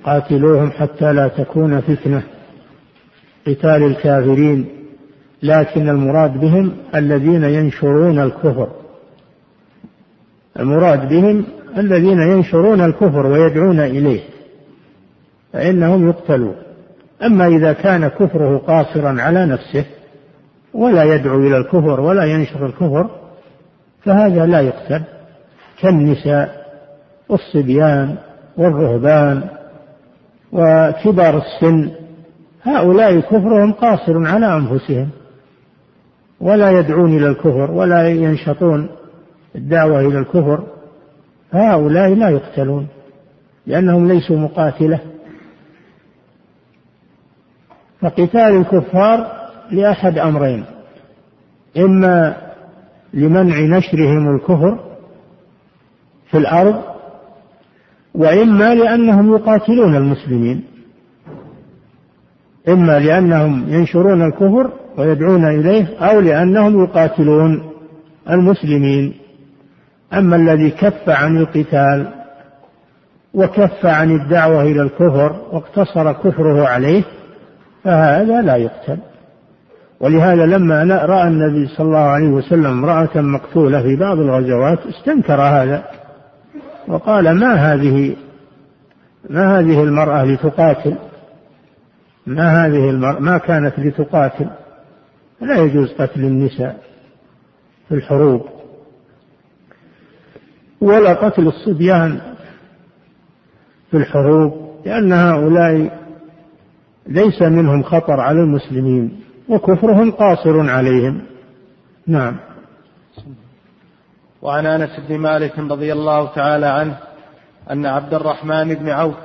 S2: قاتلوهم حتى لا تكون فتنة. قتال الكافرين. لكن المراد بهم الذين ينشرون الكفر. المراد بهم الذين ينشرون الكفر ويدعون إليه فإنهم يقتلون. أما إذا كان كفره قاصرا على نفسه ولا يدعو إلى الكفر ولا ينشر الكفر فهذا لا يقتل. كالنساء والصبيان والرهبان وكبار السن هؤلاء كفرهم قاصر على أنفسهم. ولا يدعون إلى الكفر ولا ينشطون الدعوة إلى الكفر. هؤلاء لا يقتلون لأنهم ليسوا مقاتلة. فقتال الكفار لأحد أمرين إما لمنع نشرهم الكفر في الأرض وإما لأنهم يقاتلون المسلمين إما لأنهم ينشرون الكفر ويدعون إليه أو لأنهم يقاتلون المسلمين. أما الذي كف عن القتال وكف عن الدعوة إلى الكفر واقتصر كفره عليه فهذا لا يقتل. ولهذا لما رأى النبي صلى الله عليه وسلم امرأة مقتولة في بعض الغزوات استنكر هذا وقال ما هذه ما هذه المرأة لتقاتل؟ ما هذه المرأة ما كانت لتقاتل؟ لا يجوز قتل النساء في الحروب ولا قتل الصبيان في الحروب لأن هؤلاء ليس منهم خطر على المسلمين وكفرهم قاصر عليهم. نعم.
S1: وعن أنس بن مالك رضي الله تعالى عنه أن عبد الرحمن بن عوف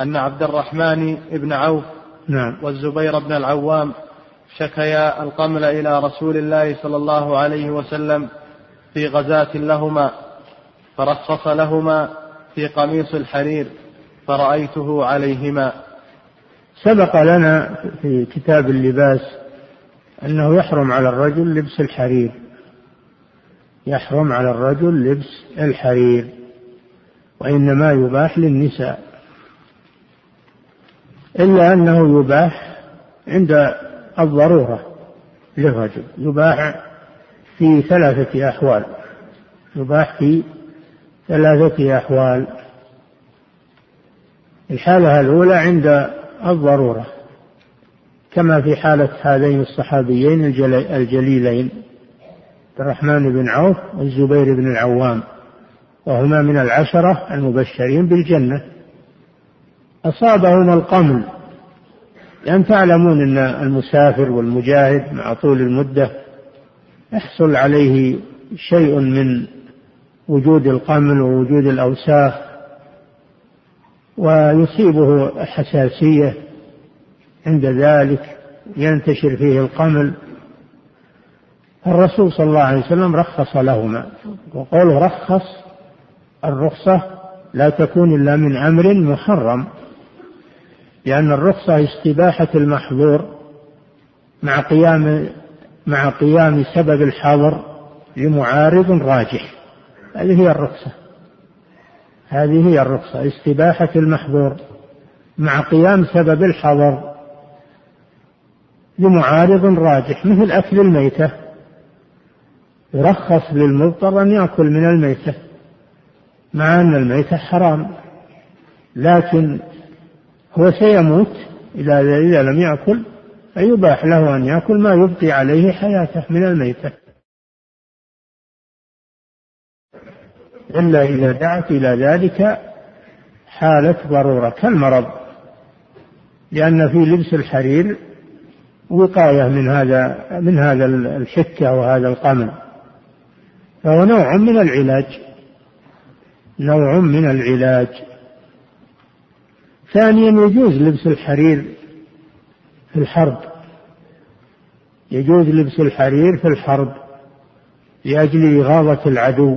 S1: أن عبد الرحمن بن عوف
S2: نعم.
S1: والزبير بن العوام شكيا القمل إلى رسول الله صلى الله عليه وسلم في غزاة لهما فرخص لهما في قميص الحرير فرأيته عليهما.
S2: سبق لنا في كتاب اللباس أنه يحرم على الرجل لبس الحرير. يحرم على الرجل لبس الحرير وإنما يباح للنساء. إلا أنه يباح عند الضرورة للرجل يباح في ثلاثة أحوال. يباح في ثلاثة أحوال. الحالة الأولى عند الضرورة كما في حالة هذين الصحابيين الجليلين عبد الرحمن بن عوف والزبير بن العوام وهما من العشرة المبشرين بالجنة. أصابهما القمل لأن تعلمون أن المسافر والمجاهد مع طول المدة يحصل عليه شيء من وجود القمل ووجود الأوساخ ويصيبه حساسية عند ذلك ينتشر فيه القمل. الرسول صلى الله عليه وسلم رخص لهما وقوله رخص الرخصة لا تكون إلا من أمر محرم. لأن الرخصة استباحة المحظور مع قيام مع قيام سبب الحظر لمعارض راجح. هذه هي الرخصة. هذه هي الرخصة استباحة المحظور مع قيام سبب الحظر لمعارض راجح مثل أكل الميتة. يرخص للمضطر أن يأكل من الميتة مع أن الميتة حرام لكن هو سيموت إذا إذا لم يأكل فيباح له أن يأكل ما يبقي عليه حياته من الميتة. إلا إذا دعت إلى ذلك حالة ضرورة كالمرض لأن في لبس الحرير وقاية من هذا من هذا الحكة وهذا القمل فهو نوع من العلاج نوع من العلاج. ثانيا يجوز لبس الحرير في الحرب. يجوز لبس الحرير في الحرب لأجل إغاظة العدو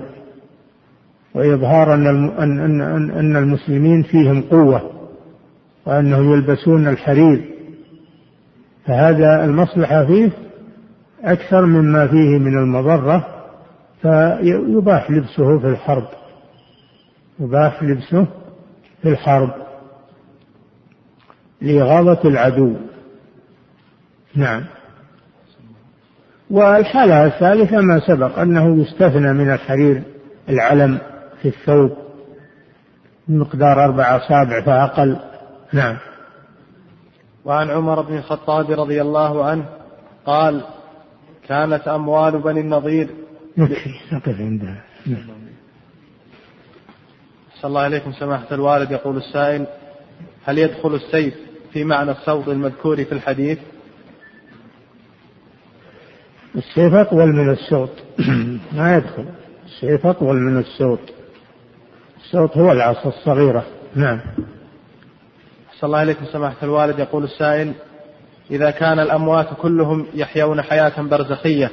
S2: وإظهار أن المسلمين فيهم قوة وأنهم يلبسون الحرير. فهذا المصلحة فيه أكثر مما فيه من المضرة فيباح لبسه في الحرب يباح لبسه في الحرب. لإغاظة العدو. نعم. والحالة الثالثة ما سبق أنه يستثنى من الحرير العلم في الثوب بمقدار أربع أصابع فأقل. نعم.
S1: وعن عمر بن الخطاب رضي الله عنه قال كانت أموال بني النضير.
S2: نكفي نقف عندها. نعم.
S1: صلى الله عليكم سماحة الوالد يقول السائل هل يدخل السيف في معنى الصوت المذكور في الحديث؟
S2: السيف أطول من الصوت. ما يدخل. السيف أطول من الصوت. الصوت هو العصا الصغيرة. نعم.
S1: صلى الله عليكم سماحة الوالد. يقول السائل إذا كان الأموات كلهم يحيون حياة برزخية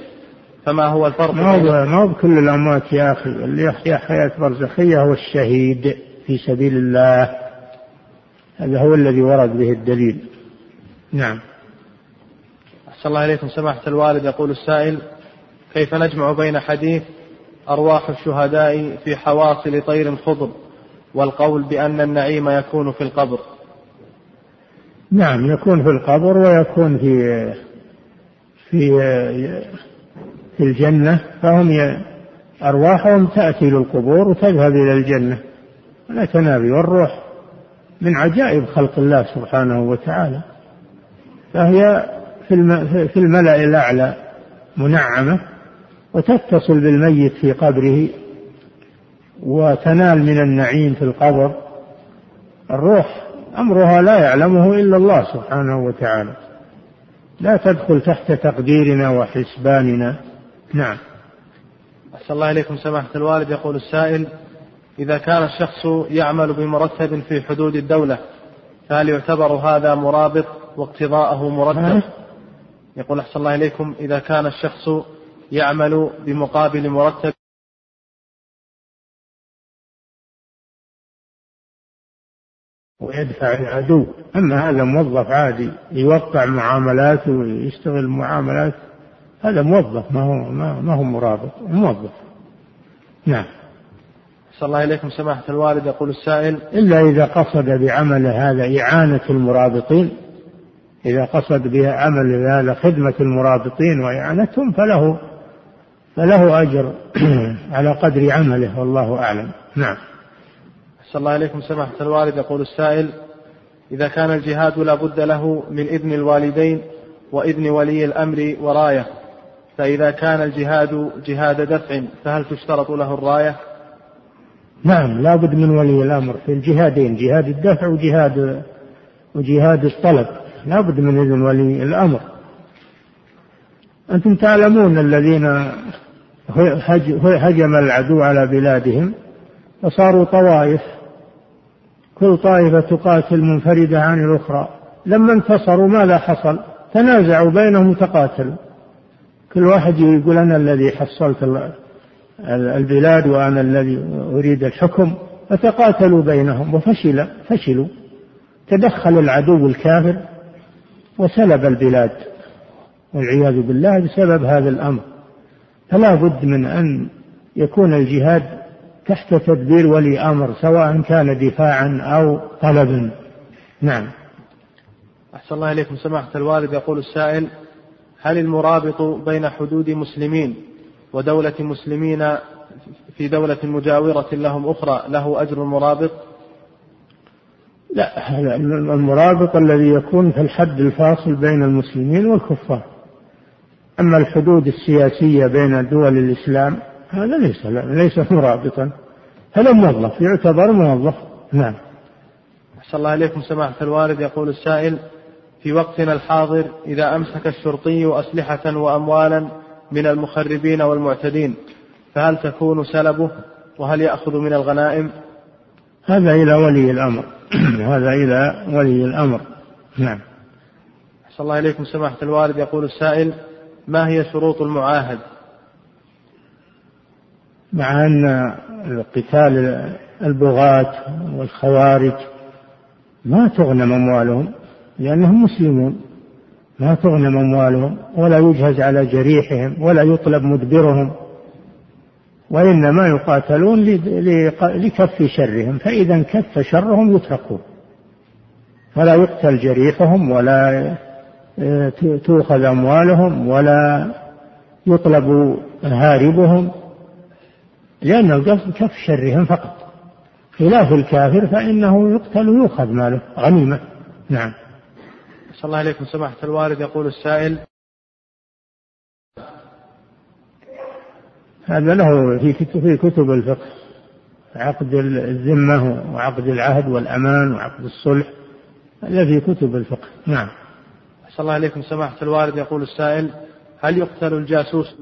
S1: فما هو الفرق
S2: ما هو ما هو بكل الأموات يا أخي؟ اللي يحيا حياة برزخية هو الشهيد في سبيل الله. هذا هو الذي ورد به الدليل. نعم.
S1: أحسن الله إليكم. سماحة الوالد يقول السائل كيف نجمع بين حديث أرواح الشهداء في حواصل طير خضر والقول بأن النعيم يكون في القبر؟
S2: نعم يكون في القبر ويكون في في في الجنة. فهم أرواحهم تأتي للقبور وتذهب إلى الجنة. لا تنابي والروح. من عجائب خلق الله سبحانه وتعالى فهي في الملأ الأعلى منعمة وتتصل بالميت في قبره وتنال من النعيم في القبر. الروح أمرها لا يعلمه إلا الله سبحانه وتعالى. لا تدخل تحت تقديرنا وحسباننا. نعم.
S1: أحسن الله إليكم سماحة الوالد. يقول السائل إذا كان الشخص يعمل بمرتب في حدود الدولة فهل يعتبر هذا مرابط واقتضاءه مرتب؟ يقول أحسن الله إليكم إذا كان الشخص يعمل بمقابل مرتب
S2: ويدفع العدو. أما هذا موظف عادي يوقع معاملات ويشتغل معاملات هذا موظف ما هو ما هو مرابط موظف. نعم.
S1: صلى الله إليكم سماحة الوالد يقول السائل
S2: إلا إذا قصد بعمله هذا إعانة المرابطين إذا قصد بعمل هذا خدمة المرابطين وإعانتهم فله فله أجر على قدر عمله والله أعلم. نعم.
S1: صلى الله عليكم سماحة الوالد يقول السائل إذا كان الجهاد لا بد له من إذن الوالدين وإذن ولي الأمر وراية فإذا كان الجهاد جهاد دفع فهل تشترط له الراية؟
S2: نعم لا بد من ولي الأمر في الجهادين جهاد الدفع وجهاد وجهاد الطلب. لا بد من إذن ولي الأمر. أنتم تعلمون الذين هجم العدو على بلادهم فصاروا طوائف. كل طائفة تقاتل منفردة عن الأخرى. لما انتصروا ماذا حصل؟ تنازعوا بينهم وتقاتلوا. كل واحد يقول أنا الذي حصلت البلاد وأنا الذي أريد الحكم فتقاتلوا بينهم وفشل فشلوا. تدخل العدو الكافر وسلب البلاد. والعياذ بالله بسبب هذا الأمر. فلا بد من أن يكون الجهاد تحت تدبير ولي أمر سواء كان دفاعا أو طلبا. نعم.
S1: أحسن الله إليكم. سماحة الوالد يقول السائل هل المرابط بين حدود مسلمين؟ ودولة مسلمين في دولة مجاورة لهم أخرى له أجر المرابط
S2: لا المرابط الذي يكون في الحد الفاصل بين المسلمين والكفار. أما الحدود السياسية بين دول الإسلام هذا ليس ليس مرابطا. هذا موظف يعتبر موظف. نعم.
S1: أحسن الله إليكم سماحة الوالد. يقول السائل في وقتنا الحاضر إذا أمسك الشرطي أسلحة وأموالا من المخربين والمعتدين فهل تكون سلبه وهل يأخذ من الغنائم؟
S2: هذا إلى ولي الأمر. هذا إلى ولي الأمر. نعم.
S1: أحسن الله إليكم. سماحة الوالد يقول السائل ما هي شروط المعاهد؟
S2: مع أن قتال البغاة والخوارج ما تغنم أموالهم لأنهم مسلمون. ما تغنم أموالهم ولا يجهز على جريحهم ولا يطلب مدبرهم وإنما يقاتلون لكف شرهم فإذا انكف شرهم يتركون. فلا يقتل جريحهم ولا آه، تؤخذ أموالهم ولا يطلب هاربهم لأن القصد كف شرهم فقط. خلاف الكافر فإنه يقتل ويؤخذ ماله غنيمة. نعم.
S1: صلى الله عليكم. سماحة الوالد يقول السائل.
S2: هذا له في في كتب الفقه. عقد الذمة وعقد العهد والأمان وعقد الصلح. هذا في كتب الفقه. نعم.
S1: صلى الله عليكم. سماحة الوالد يقول السائل. هل يقتل الجاسوس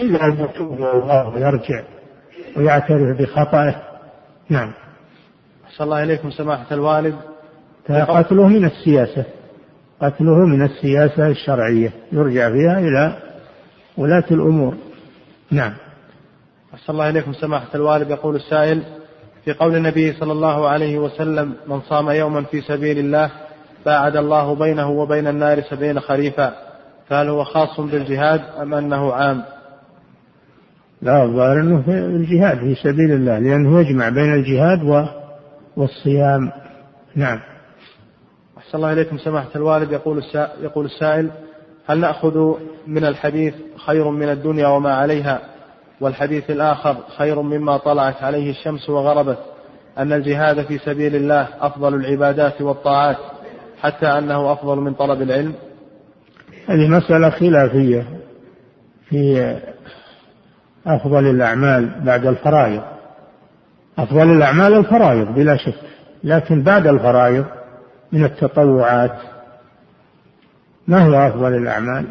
S2: إلا أن يتوب الله ويرجع ويعترف بخطأه. نعم.
S1: أحسن الله إليكم سماحة الوالد.
S2: قتله من السياسة. قتله من السياسة الشرعية. يرجع فيها إلى ولاة الأمور. نعم.
S1: أحسن الله إليكم سماحة الوالد. يقول السائل في قول النبي صلى الله عليه وسلم من صام يوما في سبيل الله باعد الله بينه وبين النار سبعين خريفا فهل هو خاص بالجهاد أم أنه عام؟
S2: لا الظاهر أنه في الجهاد في سبيل الله لأنه يجمع بين الجهاد والصيام. نعم.
S1: أحسن الله إليكم سماحة الوالد. يقول يقول السائل هل نأخذ من الحديث خير من الدنيا وما عليها؟ والحديث الآخر خير مما طلعت عليه الشمس وغربت. أن الجهاد في سبيل الله أفضل العبادات والطاعات حتى أنه أفضل من طلب العلم.
S2: هذه مسألة خلافية في أفضل الأعمال بعد الفرائض. أفضل الأعمال الفرائض بلا شك. لكن بعد الفرائض من التطوعات ما هو أفضل الأعمال؟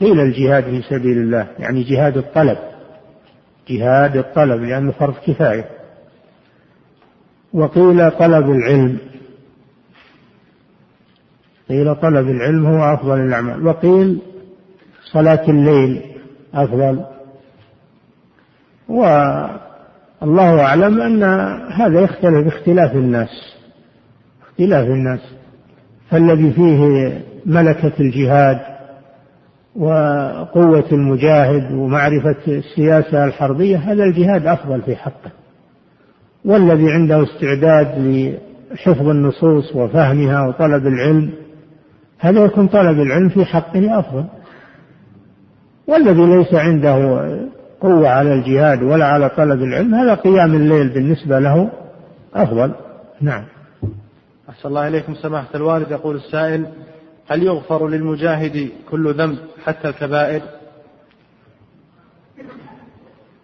S2: قيل الجهاد في سبيل الله يعني جهاد الطلب. جهاد الطلب لأنه فرض كفاية. وقيل طلب العلم. قيل طلب العلم هو أفضل الأعمال. وقيل صلاة الليل أفضل. والله أعلم أن هذا يختلف باختلاف الناس اختلاف الناس. فالذي فيه ملكة الجهاد وقوة المجاهد ومعرفة السياسة الحربية هذا الجهاد أفضل في حقه. والذي عنده استعداد لحفظ النصوص وفهمها وطلب العلم هذا يكون طلب العلم في حقه أفضل. والذي ليس عنده قوة على الجهاد ولا على طلب العلم هذا قيام الليل بالنسبة له أفضل. نعم.
S1: أحسن الله إليكم سماحة الوالد. يقول السائل هل يغفر للمجاهد كل ذنب حتى الكبائر؟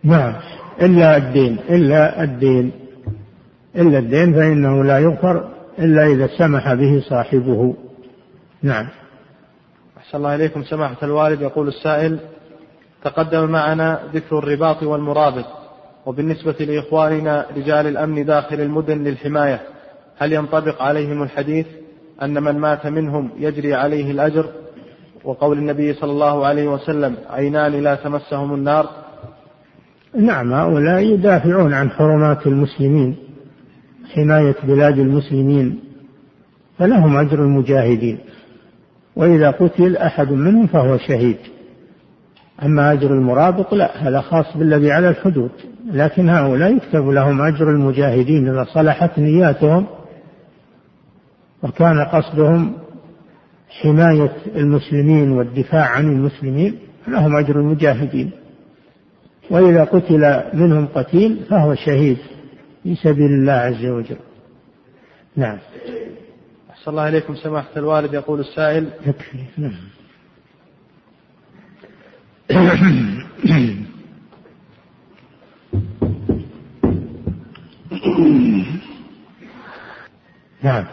S2: نعم. إلا الدين إلا الدين إلا الدين فإنه لا يغفر إلا إذا سمح به صاحبه. نعم.
S1: أحسن الله إليكم سماحة الوالد. يقول السائل تقدم معنا ذكر الرباط والمرابط وبالنسبة لإخواننا رجال الأمن داخل المدن للحماية هل ينطبق عليهم الحديث أن من مات منهم يجري عليه الأجر؟ وقول النبي صلى الله عليه وسلم عينان لا تمسهم النار.
S2: نعم هؤلاء يدافعون عن حرمات المسلمين حماية بلاد المسلمين فلهم أجر المجاهدين وإذا قتل أحد منهم فهو شهيد. أما أجر المرابط لا هذا خاص بالذي على الحدود. لكن هؤلاء يكتب لهم أجر المجاهدين إذا صلحت نياتهم وكان قصدهم حماية المسلمين والدفاع عن المسلمين لهم أجر المجاهدين. وإذا قتل منهم قتيل فهو شهيد في سبيل الله عز وجل. نعم.
S1: أحسن الله إليكم سماحة الوالد يقول السائل.
S2: يكفي. نعم. نعم.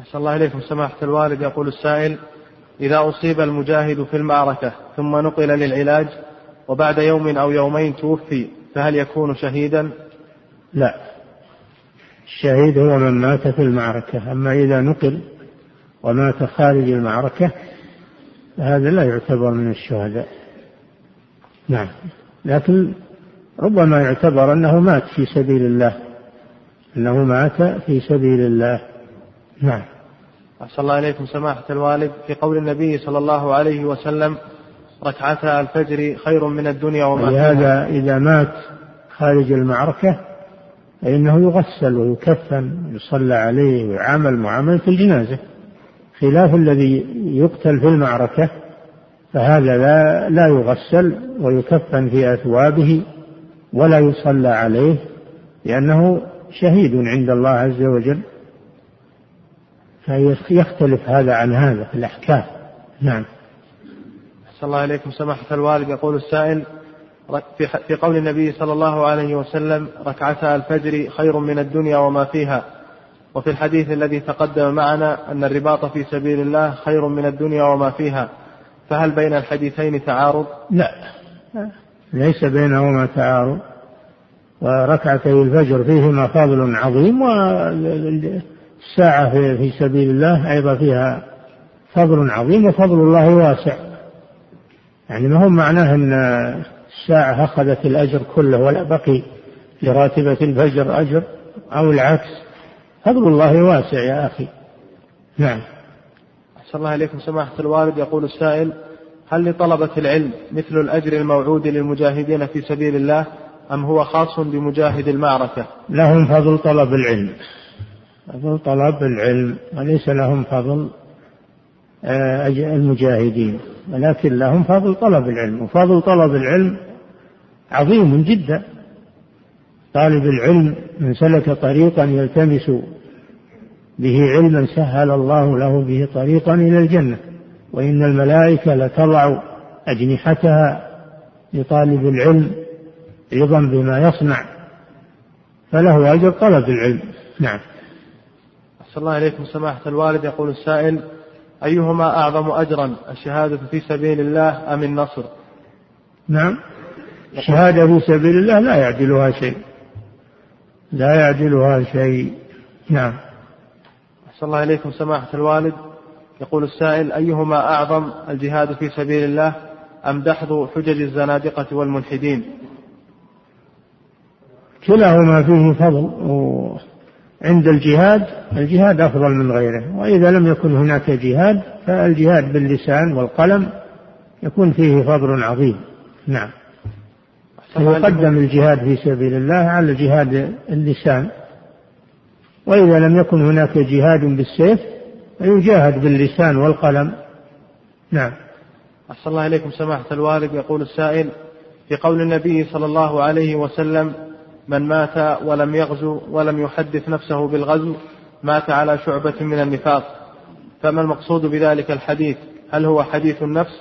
S1: أحسن الله إليكم. سماحة الوالد يقول السائل إذا أصيب المجاهد في المعركة ثم نقل للعلاج وبعد يوم أو يومين توفي فهل يكون شهيدا؟
S2: لا. الشهيد هو من مات في المعركة. أما إذا نقل ومات خارج المعركة فهذا لا يعتبر من الشهداء. نعم. لكن ربما يعتبر أنه مات في سبيل الله. أنه مات في سبيل الله. نعم.
S1: أحسن الله إليكم سماحة الوالد. في قول النبي صلى الله عليه وسلم ركعتا الفجر خير من الدنيا وما
S2: لهذا إذا مات خارج المعركة فإنه يغسل ويكفن ويصلى عليه ويعامل معاملة الجنازة. خلاف الذي يقتل في المعركة فهذا لا لا يغسل ويكفن في أثوابه ولا يصلى عليه لأنه شهيد عند الله عز وجل. فيختلف هذا عن هذا في الأحكام. نعم.
S1: أحسن الله إليكم. سماحة الوالد يقول السائل في قول النبي صلى الله عليه وسلم ركعتا الفجر خير من الدنيا وما فيها. وفي الحديث الذي تقدم معنا أن الرباط في سبيل الله خير من الدنيا وما فيها. فهل بين الحديثين تعارض؟
S2: لا. ليس بينهما تعارض. وركعتي الفجر فيهما فضل عظيم والساعة في سبيل الله أيضا فيها فضل عظيم وفضل الله واسع. يعني ما هو معناه أن الساعة أخذت الأجر كله ولا بقي لراتبة الفجر أجر أو العكس؟ فضل الله واسع يا أخي. نعم.
S1: أحسن الله إليكم سماحة الوالد يقول السائل هل لطلبة العلم مثل الأجر الموعود للمجاهدين في سبيل الله أم هو خاص بمجاهد المعركة؟
S2: لهم فضل طلب العلم. فضل طلب العلم وليس لهم فضل آه، المجاهدين. ولكن لهم فضل طلب العلم وفضل طلب العلم عظيم جدا. طالب العلم من سلك طريقا يلتمس به علما سهل الله له به طريقا إلى الجنة. وإن الملائكة لتضع أجنحتها لطالب العلم رضا بما يصنع فله أجر طلب العلم. نعم.
S1: أحسن الله إليكم. سماحة الوالد يقول السائل أيهما أعظم أجرا الشهادة في سبيل الله أم النصر؟
S2: نعم. الشهادة في سبيل الله لا يعدلها شيء. لا يعدلها شيء. نعم.
S1: أحسن الله إليكم سماحة الوالد. يقول السائل أيهما أعظم الجهاد في سبيل الله أم دحض حجج الزنادقة والملحدين؟
S2: كلاهما فيه فضل عند الجهاد الجهاد أفضل من غيره وإذا لم يكن هناك جهاد فالجهاد باللسان والقلم يكون فيه فضل عظيم. نعم. يقدم الجهاد في سبيل الله على جهاد اللسان. وإذا لم يكن هناك جهاد بالسيف فيجاهد باللسان والقلم. نعم.
S1: أحسن الله إليكم سماحة الوالد. يقول السائل في قول النبي صلى الله عليه وسلم من مات ولم يغزو ولم يحدث نفسه بالغزو مات على شعبة من النفاق. فما المقصود بذلك الحديث؟ هل هو حديث النفس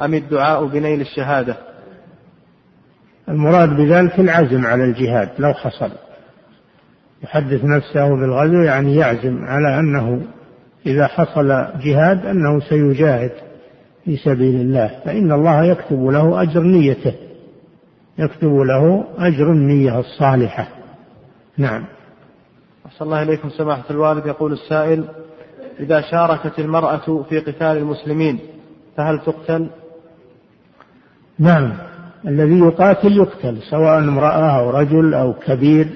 S1: أم الدعاء بنيل الشهادة؟
S2: المراد بذلك العزم على الجهاد لو حصل. يحدث نفسه بالغزو يعني يعزم على أنه إذا حصل جهاد أنه سيجاهد في سبيل الله فإن الله يكتب له أجر نيته يكتب له أجر النية الصالحة. نعم.
S1: أحسن الله إليكم سماحة الوالد. يقول السائل إذا شاركت المرأة في قتال المسلمين فهل تقتل؟
S2: نعم. الذي يقاتل يقتل سواء امرأة أو رجل أو كبير.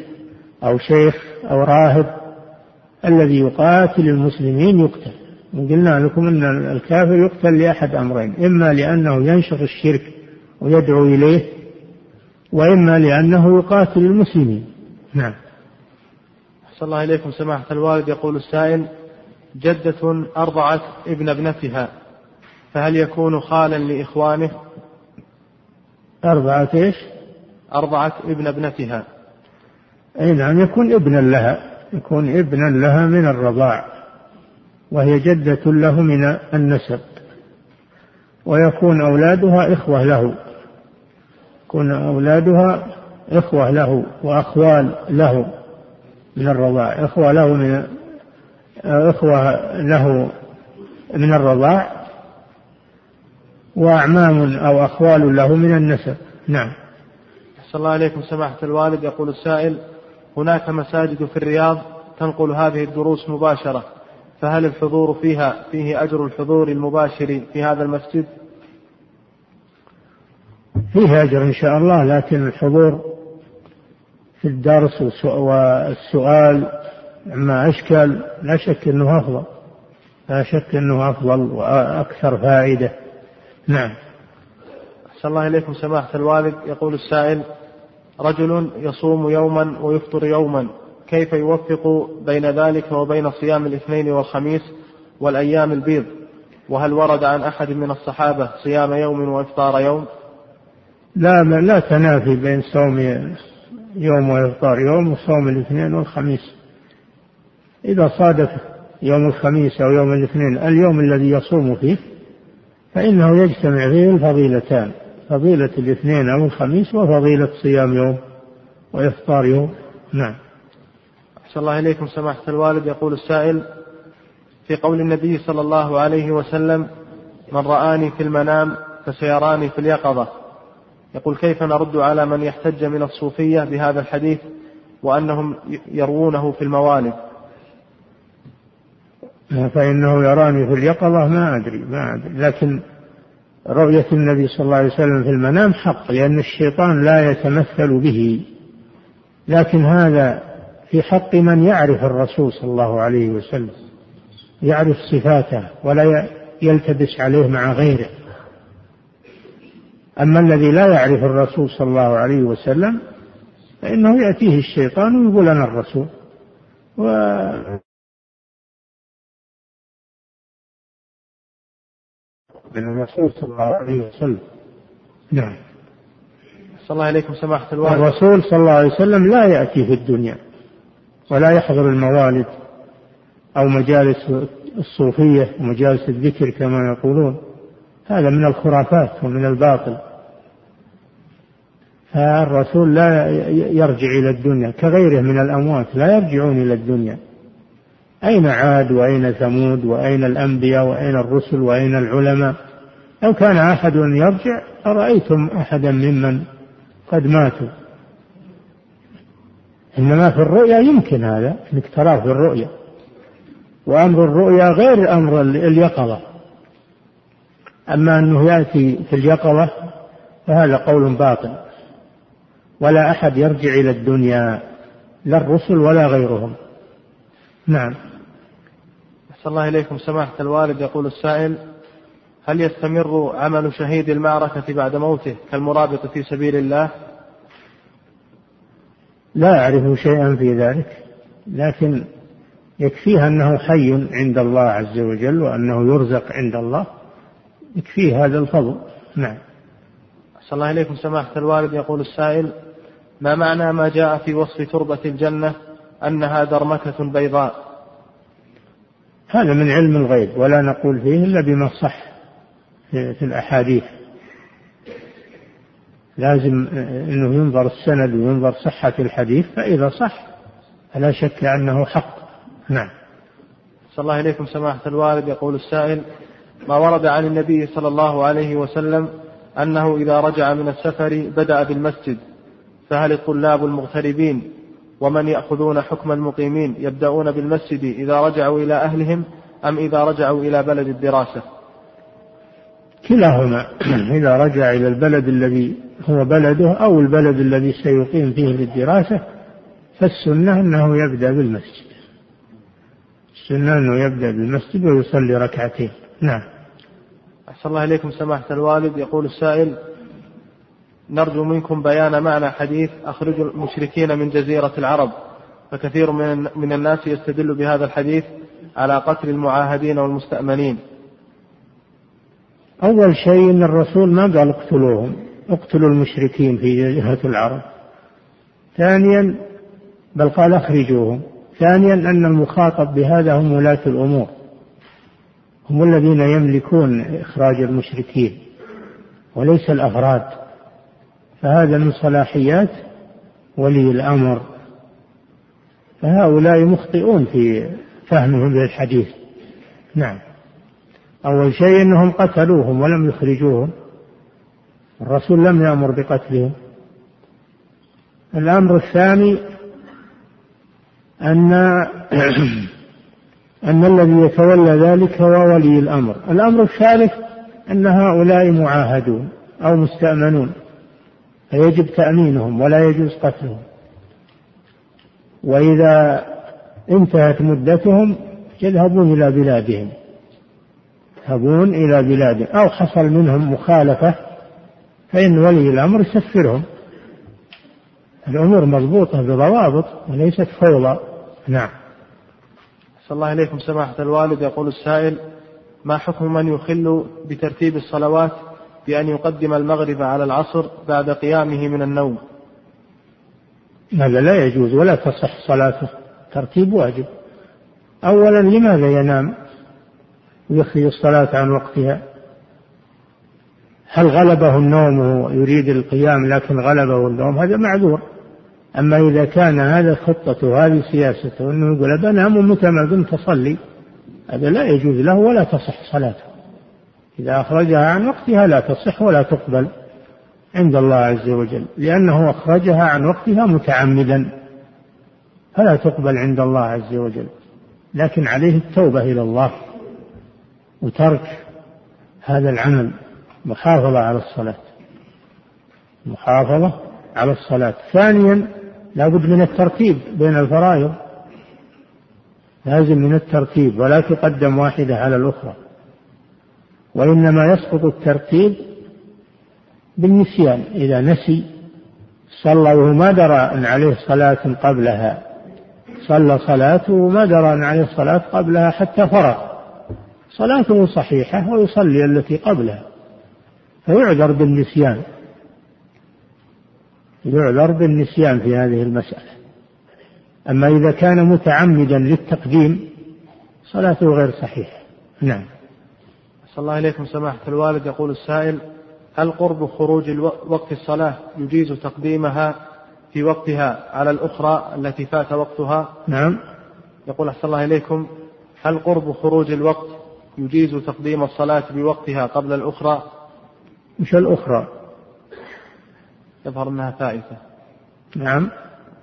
S2: أو شيخ أو راهب الذي يقاتل المسلمين يقتل. وقلنا لكم أن الكافر يقتل لأحد أمرين إما لأنه ينشر الشرك ويدعو إليه وإما لأنه يقاتل المسلمين. نعم.
S1: أحسن الله إليكم. سماحة الوالد يقول السائل جدة أرضعت ابن ابنتها فهل يكون خالا لإخوانه؟
S2: أرضعت إيش؟
S1: أرضعت ابن ابنتها.
S2: أي نعم يكون ابنا لها يكون ابنا لها من الرضاع وهي جدة له من النسب ويكون أولادها إخوة له يكون أولادها إخوة له وأخوال له من الرضاع إخوة له من إخوة له من الرضاع وأعمام أو أخوال له من النسب. نعم.
S1: صلى الله عليكم سماحة الوالد يقول السائل هناك مساجد في الرياض تنقل هذه الدروس مباشرة فهل الحضور فيها فيه أجر الحضور المباشر في هذا المسجد؟
S2: فيه أجر إن شاء الله لكن الحضور في الدرس والسؤال عما أشكل لا شك أنه أفضل لا شك أنه أفضل وأكثر فائدة. نعم.
S1: أحسن الله إليكم سماحة الوالد. يقول السائل رجل يصوم يوما ويفطر يوما كيف يوفق بين ذلك وبين صيام الاثنين والخميس والأيام البيض؟ وهل ورد عن أحد من الصحابة صيام يوم وإفطار يوم؟
S2: لا لا تنافي بين صوم يوم وإفطار يوم وصوم الاثنين والخميس. إذا صادف يوم الخميس أو يوم الاثنين اليوم الذي يصوم فيه فإنه يجتمع فيه الفضيلتان. فضيلة الاثنين أو الخميس وفضيلة صيام يوم وإفطار يوم. نعم.
S1: أحسن الله إليكم سماحة الوالد. يقول السائل في قول النبي صلى الله عليه وسلم من رآني في المنام فسيراني في اليقظة يقول كيف نرد على من يحتج من الصوفية بهذا الحديث وأنهم يروونه في الموالد؟
S2: فإنه يراني في اليقظة ما أدري ما أدري. لكن رؤية النبي صلى الله عليه وسلم في المنام حق لأن الشيطان لا يتمثل به. لكن هذا في حق من يعرف الرسول صلى الله عليه وسلم يعرف صفاته ولا يلتبس عليه مع غيره. أما الذي لا يعرف الرسول صلى الله عليه وسلم فإنه يأتيه الشيطان ويقول أنا الرسول. من الرسول صلى الله عليه وسلم. نعم.
S1: صلى الله عليكم سماحة الوالد.
S2: الرسول صلى الله عليه وسلم لا يأتي في الدنيا ولا يحضر الموالد أو مجالس الصوفية ومجالس الذكر كما يقولون. هذا من الخرافات ومن الباطل. فالرسول لا يرجع إلى الدنيا. كغيره من الأموات لا يرجعون إلى الدنيا. أين عاد وأين ثمود وأين الأنبياء وأين الرسل وأين العلماء؟ لو كان أحد يرجع أرأيتم أحدا ممن قد ماتوا؟ إنما في الرؤيا يمكن هذا أنك تراه في الرؤيا. وأمر الرؤيا غير أمر اليقظة. أما أنه يأتي في اليقظة فهذا قول باطل. ولا أحد يرجع إلى الدنيا لا الرسل ولا غيرهم. نعم.
S1: أحسن الله إليكم. سماحة الوالد يقول السائل هل يستمر عمل شهيد المعركة بعد موته كالمرابط في سبيل الله؟
S2: لا أعرف شيئا في ذلك لكن يكفيه أنه حي عند الله عز وجل وأنه يرزق عند الله يكفيه هذا الفضل. نعم.
S1: أحسن الله إليكم. سماحة الوالد يقول السائل ما معنى ما جاء في وصف تربة الجنة أنها درمكة بيضاء؟
S2: هذا من علم الغيب ولا نقول فيه إلا بما صح في الأحاديث. لازم أنه ينظر السند وينظر صحة الحديث فإذا صح فلا شك أنه حق. نعم.
S1: صلى الله إليكم سماحة الوالد. يقول السائل ما ورد عن النبي صلى الله عليه وسلم أنه إذا رجع من السفر بدأ بالمسجد فهل الطلاب المغتربين ومن يأخذون حكم المقيمين يبدأون بالمسجد إذا رجعوا إلى أهلهم أم إذا رجعوا إلى بلد الدراسة.
S2: كلاهما. إذا رجع إلى البلد الذي هو بلده أو البلد الذي سيقيم فيه للدراسة فالسنة أنه يبدأ بالمسجد. السنة أنه يبدأ بالمسجد ويصلي ركعتين. نعم.
S1: أحسن الله إليكم سماحة الوالد. يقول السائل نرجو منكم بيان معنى حديث أخرجوا المشركين من جزيرة العرب فكثير من من الناس يستدل بهذا الحديث على قتل المعاهدين والمستأمنين.
S2: أول شيء أن الرسول ما قال اقتلوهم، اقتلوا المشركين في جزيرة العرب. ثانيا بل قال أخرجوهم. ثانيا أن المخاطب بهذا هم ولاة الأمور. هم الذين يملكون إخراج المشركين وليس الأفراد. فهذا من صلاحيات ولي الأمر. فهؤلاء مخطئون في فهمهم للحديث. نعم. أول شيء أنهم قتلوهم ولم يخرجوهم. الرسول لم يأمر بقتلهم. الأمر الثاني أن أن الذي يتولى ذلك هو ولي الأمر. الأمر الثالث أن هؤلاء معاهدون أو مستأمنون. فيجب تأمينهم ولا يجوز قتلهم. وإذا انتهت مدتهم يذهبون إلى بلادهم. يذهبون إلى بلادهم. أو حصل منهم مخالفة فإن ولي الأمر يسفرهم. الأمور مضبوطة بضوابط وليست فوضى. نعم.
S1: صلى الله إليكم سماحة الوالد. يقول السائل ما حكم من يخل بترتيب الصلوات بأن يقدم المغرب على العصر بعد قيامه من النوم.
S2: هذا لا يجوز ولا تصح صلاته ترتيب واجب. أولا لماذا ينام؟ ويخرج الصلاة عن وقتها. هل غلبه النوم ويريد القيام لكن غلبه النوم؟ هذا معذور. أما إذا كان هذا خطته هذه سياسته أنه يقول بنام ومتى ما قمت أصلي هذا لا يجوز له ولا تصح صلاته. إذا أخرجها عن وقتها لا تصح ولا تقبل عند الله عز وجل لأنه أخرجها عن وقتها متعمدا فلا تقبل عند الله عز وجل. لكن عليه التوبة إلى الله وترك هذا العمل محافظة على الصلاة. محافظة على الصلاة. ثانيا لابد من الترتيب بين الفرائض. لازم من الترتيب ولا تقدم واحدة على الأخرى. وإنما يسقط الترتيب بالنسيان إذا نسي صلى وهو ما درى أن عليه صلاة قبلها. صلى صلاته وما درى أن عليه صلاة قبلها حتى فرغ. صلاته صحيحة ويصلي التي قبلها. فيعذر بالنسيان. يعذر بالنسيان في هذه المسألة. أما إذا كان متعمدا للتقديم صلاته غير صحيحة. نعم.
S1: صلى الله إليكم سماحة الوالد. يقول السائل هل قرب خروج وقت الصلاة يجيز تقديمها في وقتها على الأخرى التي فات وقتها؟
S2: نعم.
S1: يقول أحسن الله إليكم هل قرب خروج الوقت يجيز تقديم الصلاة بوقتها قبل الأخرى؟
S2: مش الأخرى.
S1: يظهر أنها فائتة.
S2: نعم.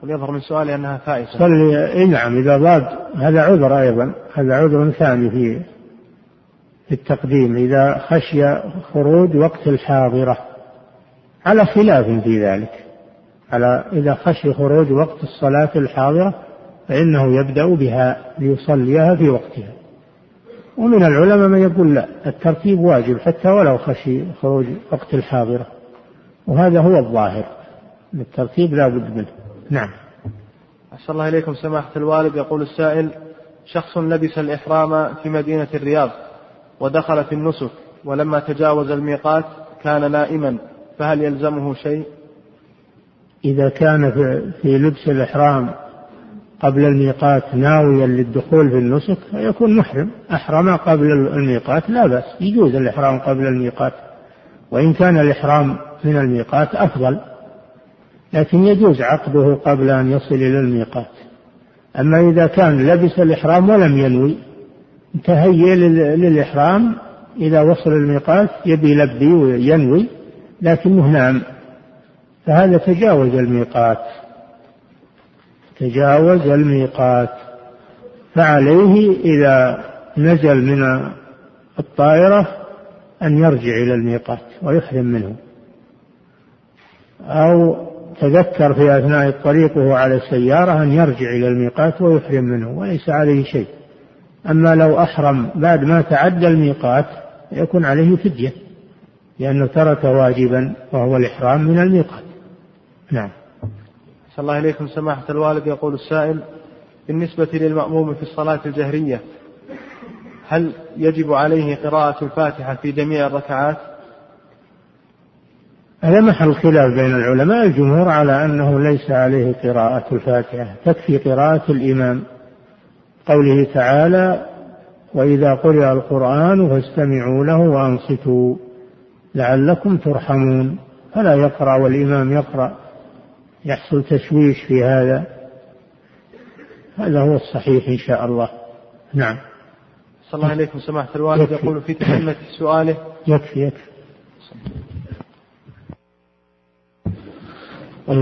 S1: ويظهر من سؤالي أنها فائتة.
S2: صلي إيه نعم إذا ضاد هذا عذر أيضا. هذا عذر ثاني في في التقديم إذا خشي خروج وقت الحاضرة. على خلاف في ذلك. على إذا خشي خروج وقت الصلاة الحاضرة فإنه يبدأ بها ليصليها في وقتها. ومن العلماء من يقول لا الترتيب واجب حتى ولو خشي خروج وقت الحاضرة. وهذا هو الظاهر. الترتيب لا بد منه. نعم.
S1: أحسن الله إليكم سماحة الوالد. يقول السائل شخص لبس الإحرام في مدينة الرياض. ودخل في النسك ولما تجاوز الميقات كان نائما فهل يلزمه شيء؟
S2: إذا كان في لبس الإحرام قبل الميقات ناويا للدخول في النسك فيكون محرم. أحرم قبل الميقات لا بأس يجوز الإحرام قبل الميقات. وإن كان الإحرام من الميقات أفضل لكن يجوز عقده قبل أن يصل إلى الميقات. أما إذا كان لبس الإحرام ولم ينوي تهيئ للإحرام إذا وصل الميقات يبي يلبي وينوي لكنه نام فهذا تجاوز الميقات. تجاوز الميقات. فعليه إذا نزل من الطائرة أن يرجع إلى الميقات ويحرم منه. أو تذكر في أثناء الطريق وهو على السيارة أن يرجع إلى الميقات ويحرم منه وليس عليه شيء. أما لو أحرم بعد ما تعدى الميقات يكون عليه فدية لأنه ترك واجبا وهو الإحرام من الميقات. نعم.
S1: صلى الله إليكم سماحة الوالد يقول السائل بالنسبة للمأموم في الصلاة الجهرية هل يجب عليه قراءة الفاتحة في جميع الركعات؟
S2: هذا محل خلاف بين العلماء. الجمهور على أنه ليس عليه قراءة الفاتحة تكفي قراءة الإمام. قوله تعالى وإذا قرئ القرآن فاستمعوا له وأنصتوا لعلكم ترحمون. فلا يقرأ والإمام يقرأ يحصل تشويش في هذا. هذا هو الصحيح إن شاء الله. نعم.
S1: صلى الله عليكم. سماحة الوالد يقول في تتمة سؤاله.
S2: يكفي يكفي.